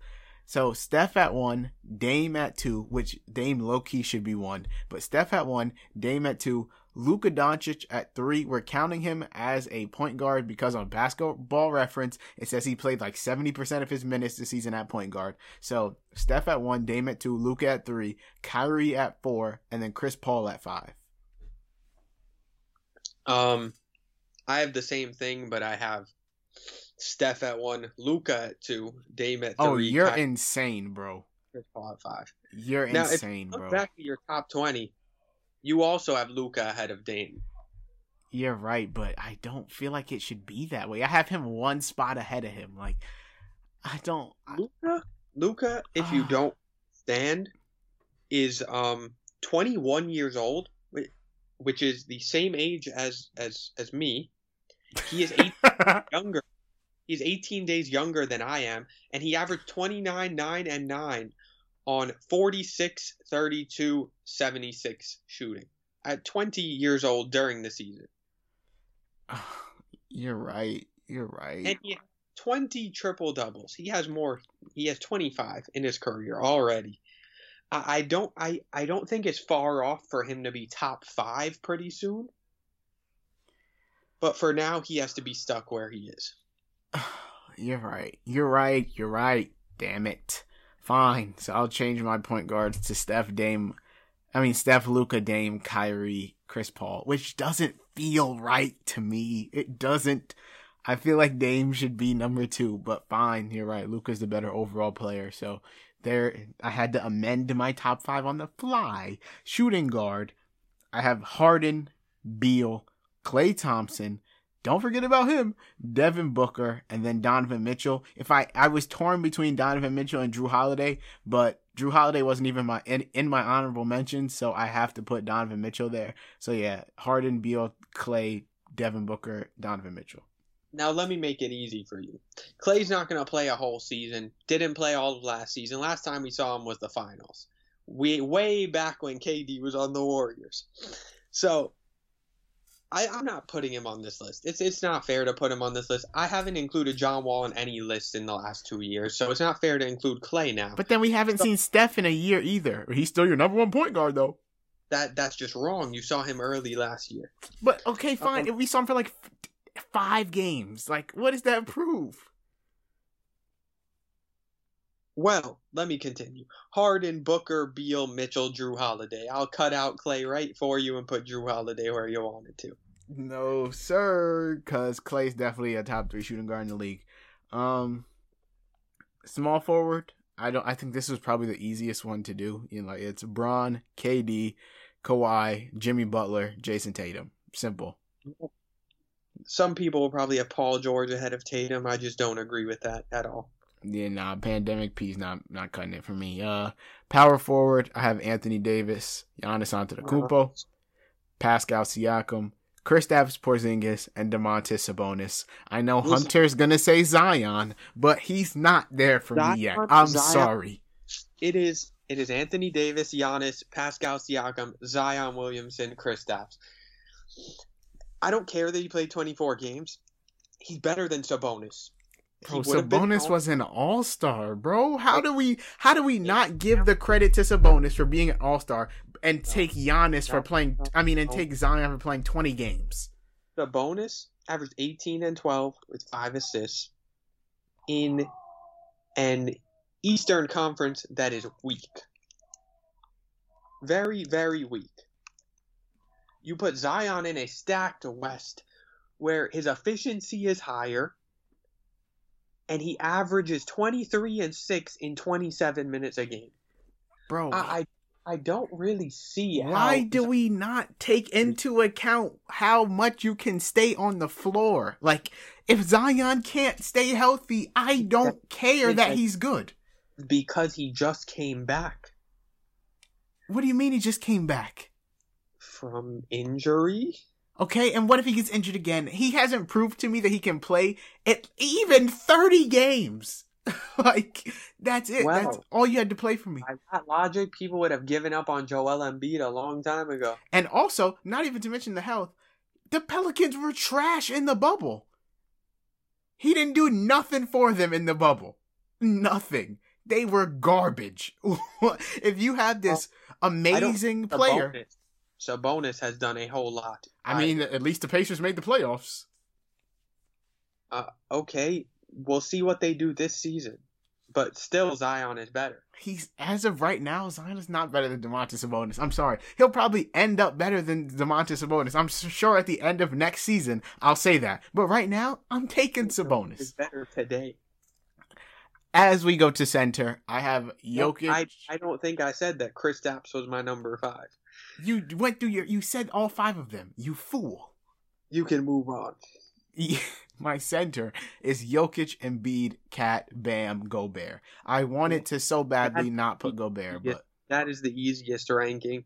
Speaker 2: So Steph at one, Dame at two, which Dame low key should be one, but Steph at one, Dame at two, Luka Doncic at three. We're counting him as a point guard because on basketball reference, it says he played like 70% of his minutes this season at point guard. So Steph at one, Dame at two, Luka at three, Kyrie at four, and then Chris Paul at five.
Speaker 3: Um, I have the same thing, but I have Steph at one, Luka at two, Dame at
Speaker 2: oh, three. Oh, you're Ky- insane, bro.
Speaker 3: Chris Paul at five.
Speaker 2: You're now, insane,
Speaker 3: you
Speaker 2: bro.
Speaker 3: Back to your top twenty, you also have Luka ahead of Dame.
Speaker 2: You're right, but I don't feel like it should be that way. I have him one spot ahead of him. Like, I don't.
Speaker 3: Luka, Luka, if you don't stand, is um 21 years old, which is the same age as as as me. He is eight younger He's 18 days younger than I am, and he averaged 29, 9, and 9 on 46, 32, 76 shooting at 20 years old during the season.
Speaker 2: You're right. You're right.
Speaker 3: And he 20 triple doubles. He has more. He has 25 in his career already. I, I don't I, I don't think it's far off for him to be top five pretty soon. But for now, he has to be stuck where he is.
Speaker 2: You're right. You're right. You're right. Damn it. Fine. So I'll change my point guards to Steph Dame. I mean Steph, Luka, Dame, Kyrie, Chris Paul, which doesn't feel right to me. It doesn't. I feel like Dame should be number two, but fine. You're right. Luka's the better overall player. So there, I had to amend my top five on the fly. Shooting guard, I have Harden, Beal, Klay Thompson. Don't forget about him, Devin Booker, and then Donovan Mitchell. If I I was torn between Donovan Mitchell and Jrue Holiday, but Jrue Holiday wasn't even my in, in my honorable mentions, so I have to put Donovan Mitchell there. So yeah, Harden, Beal, Klay, Devin Booker, Donovan Mitchell.
Speaker 3: Now let me make it easy for you. Klay's not going to play a whole season. Didn't play all of last season. Last time we saw him was the finals. We way back when KD was on the Warriors. So I, am not putting him on this list. It's it's not fair to put him on this list. I haven't included John Wall in any list in the last two years, so it's not fair to include Klay now.
Speaker 2: But then we haven't so, seen Steph in a year either. He's still your number one point guard though.
Speaker 3: That that's just wrong. You saw him early last year.
Speaker 2: But okay, fine. Um, we saw him for like five games. Like, what does that prove?
Speaker 3: Well, let me continue. Harden, Booker, Beal, Mitchell, Jrue Holiday. I'll cut out Klay right for you and put Jrue Holiday where you wanted to.
Speaker 2: No, sir, because Klay's definitely a top three shooting guard in the league. Um, small forward. I don't. I think this was probably the easiest one to do. You know, like it's Bron, KD, Kawhi, Jimmy Butler, Jayson Tatum. Simple.
Speaker 3: Some people will probably have Paul George ahead of Tatum. I just don't agree with that at all.
Speaker 2: Yeah, nah, pandemic piece not not cutting it for me. Uh, power forward, I have Anthony Davis, Giannis Antetokounmpo, Pascal Siakam, Kristaps Porzingis, and Domantas Sabonis. I know Listen, Hunter's gonna say Zion, but he's not there for Zion, me yet. I'm Zion, sorry.
Speaker 3: It is it is Anthony Davis, Giannis, Pascal Siakam, Zion Williamson, Kristaps. I don't care that he played 24 games. He's better than Sabonis.
Speaker 2: Bro, Sabonis was an all star, bro. How do we how do we not give the credit to Sabonis for being an all star and take Giannis for playing? I mean, and take Zion for playing twenty games.
Speaker 3: Sabonis averaged eighteen and twelve with five assists in an Eastern Conference that is weak, very very weak. You put Zion in a stacked West where his efficiency is higher and he averages 23 and 6 in 27 minutes a game.
Speaker 2: Bro,
Speaker 3: I I, I don't really see
Speaker 2: why
Speaker 3: how,
Speaker 2: do we not take into account how much you can stay on the floor? Like if Zion can't stay healthy, I don't care that he's good.
Speaker 3: Because he just came back.
Speaker 2: What do you mean he just came back?
Speaker 3: From injury?
Speaker 2: Okay, and what if he gets injured again? He hasn't proved to me that he can play at even 30 games. like, that's it. Well, that's all you had to play for me.
Speaker 3: By that logic, people would have given up on Joel Embiid a long time ago.
Speaker 2: And also, not even to mention the health, the Pelicans were trash in the bubble. He didn't do nothing for them in the bubble. Nothing. They were garbage. if you have this amazing player. Bonus
Speaker 3: Sabonis has done a whole lot.
Speaker 2: I mean, at least the Pacers made the playoffs.
Speaker 3: Uh, okay, we'll see what they do this season. But still, Zion is better.
Speaker 2: He's as of right now, Zion is not better than Domantas Sabonis. I'm sorry. He'll probably end up better than Domantas Sabonis. I'm sure at the end of next season, I'll say that. But right now, I'm taking Sabonis.
Speaker 3: Is better today.
Speaker 2: As we go to center, I have Jokic.
Speaker 3: I, I don't think I said that Kristaps was my number five.
Speaker 2: You went through your. You said all five of them. You fool.
Speaker 3: You can move on.
Speaker 2: My center is Jokic, Embiid, KAT, Bam, Gobert. I wanted to so badly not put Gobert, but
Speaker 3: that is the easiest ranking.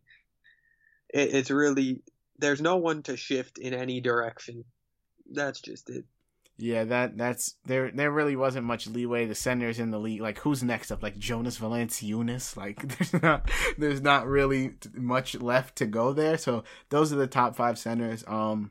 Speaker 3: It, it's really there's no one to shift in any direction. That's just it.
Speaker 2: Yeah, that that's there. There really wasn't much leeway. The centers in the league, like who's next up? Like Jonas Valanciunas. Like there's not there's not really much left to go there. So those are the top five centers. Um,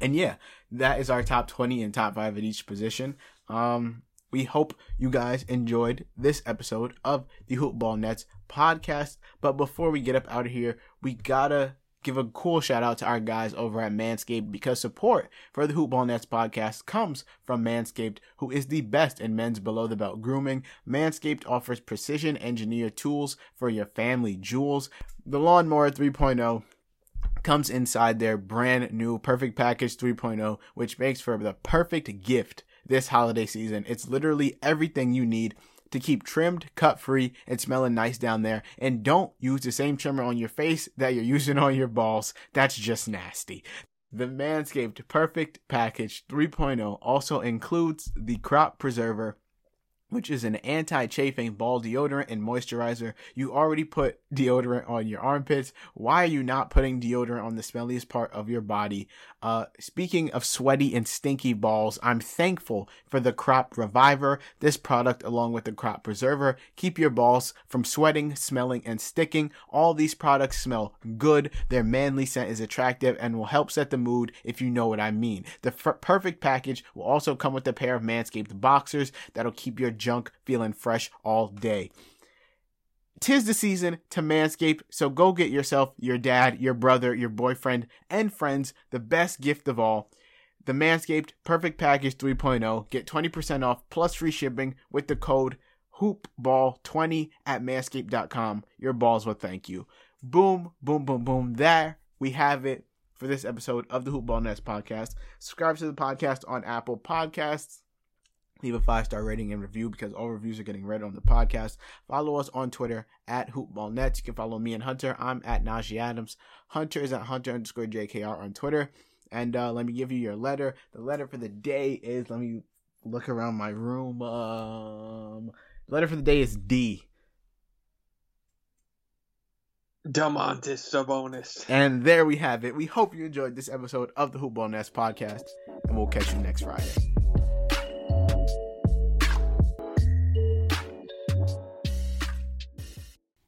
Speaker 2: and yeah, that is our top twenty and top five at each position. Um, we hope you guys enjoyed this episode of the Hoopball Nets podcast. But before we get up out of here, we gotta give a cool shout out to our guys over at Manscaped because support for the Hoopball Nets podcast comes from Manscaped, who is the best in men's below the belt grooming. Manscaped offers precision engineered tools for your family jewels. The Lawnmower 3.0 comes inside their brand new Perfect Package 3.0, which makes for the perfect gift this holiday season. It's literally everything you need to keep trimmed, cut free, and smelling nice down there. And don't use the same trimmer on your face that you're using on your balls. That's just nasty. The Manscaped Perfect Package 3.0 also includes the Crop Preserver which is an anti-chafing ball deodorant and moisturizer. You already put deodorant on your armpits. Why are you not putting deodorant on the smelliest part of your body? Uh, speaking of sweaty and stinky balls, I'm thankful for the Crop Reviver. This product, along with the Crop Preserver, keep your balls from sweating, smelling, and sticking. All these products smell good. Their manly scent is attractive and will help set the mood if you know what I mean. The f- perfect package will also come with a pair of Manscaped boxers that'll keep your junk feeling fresh all day. Tis the season to manscape, so go get yourself, your dad, your brother, your boyfriend, and friends the best gift of all the Manscaped Perfect Package 3.0. Get 20% off plus free shipping with the code hoopball20 at manscaped.com. Your balls will thank you. Boom, boom, boom, boom. There we have it for this episode of the Hoopball Nets podcast. Subscribe to the podcast on Apple Podcasts leave a five star rating and review because all reviews are getting read on the podcast. Follow us on Twitter at HoopballNets. You can follow me and Hunter. I'm at Najee Adams. Hunter is at Hunter underscore JKR on Twitter. And uh, let me give you your letter. The letter for the day is let me look around my room. Um, letter for the day is D.
Speaker 3: Domantas Sabonis.
Speaker 2: And there we have it. We hope you enjoyed this episode of the Hoopball Nets podcast, and we'll catch you next Friday.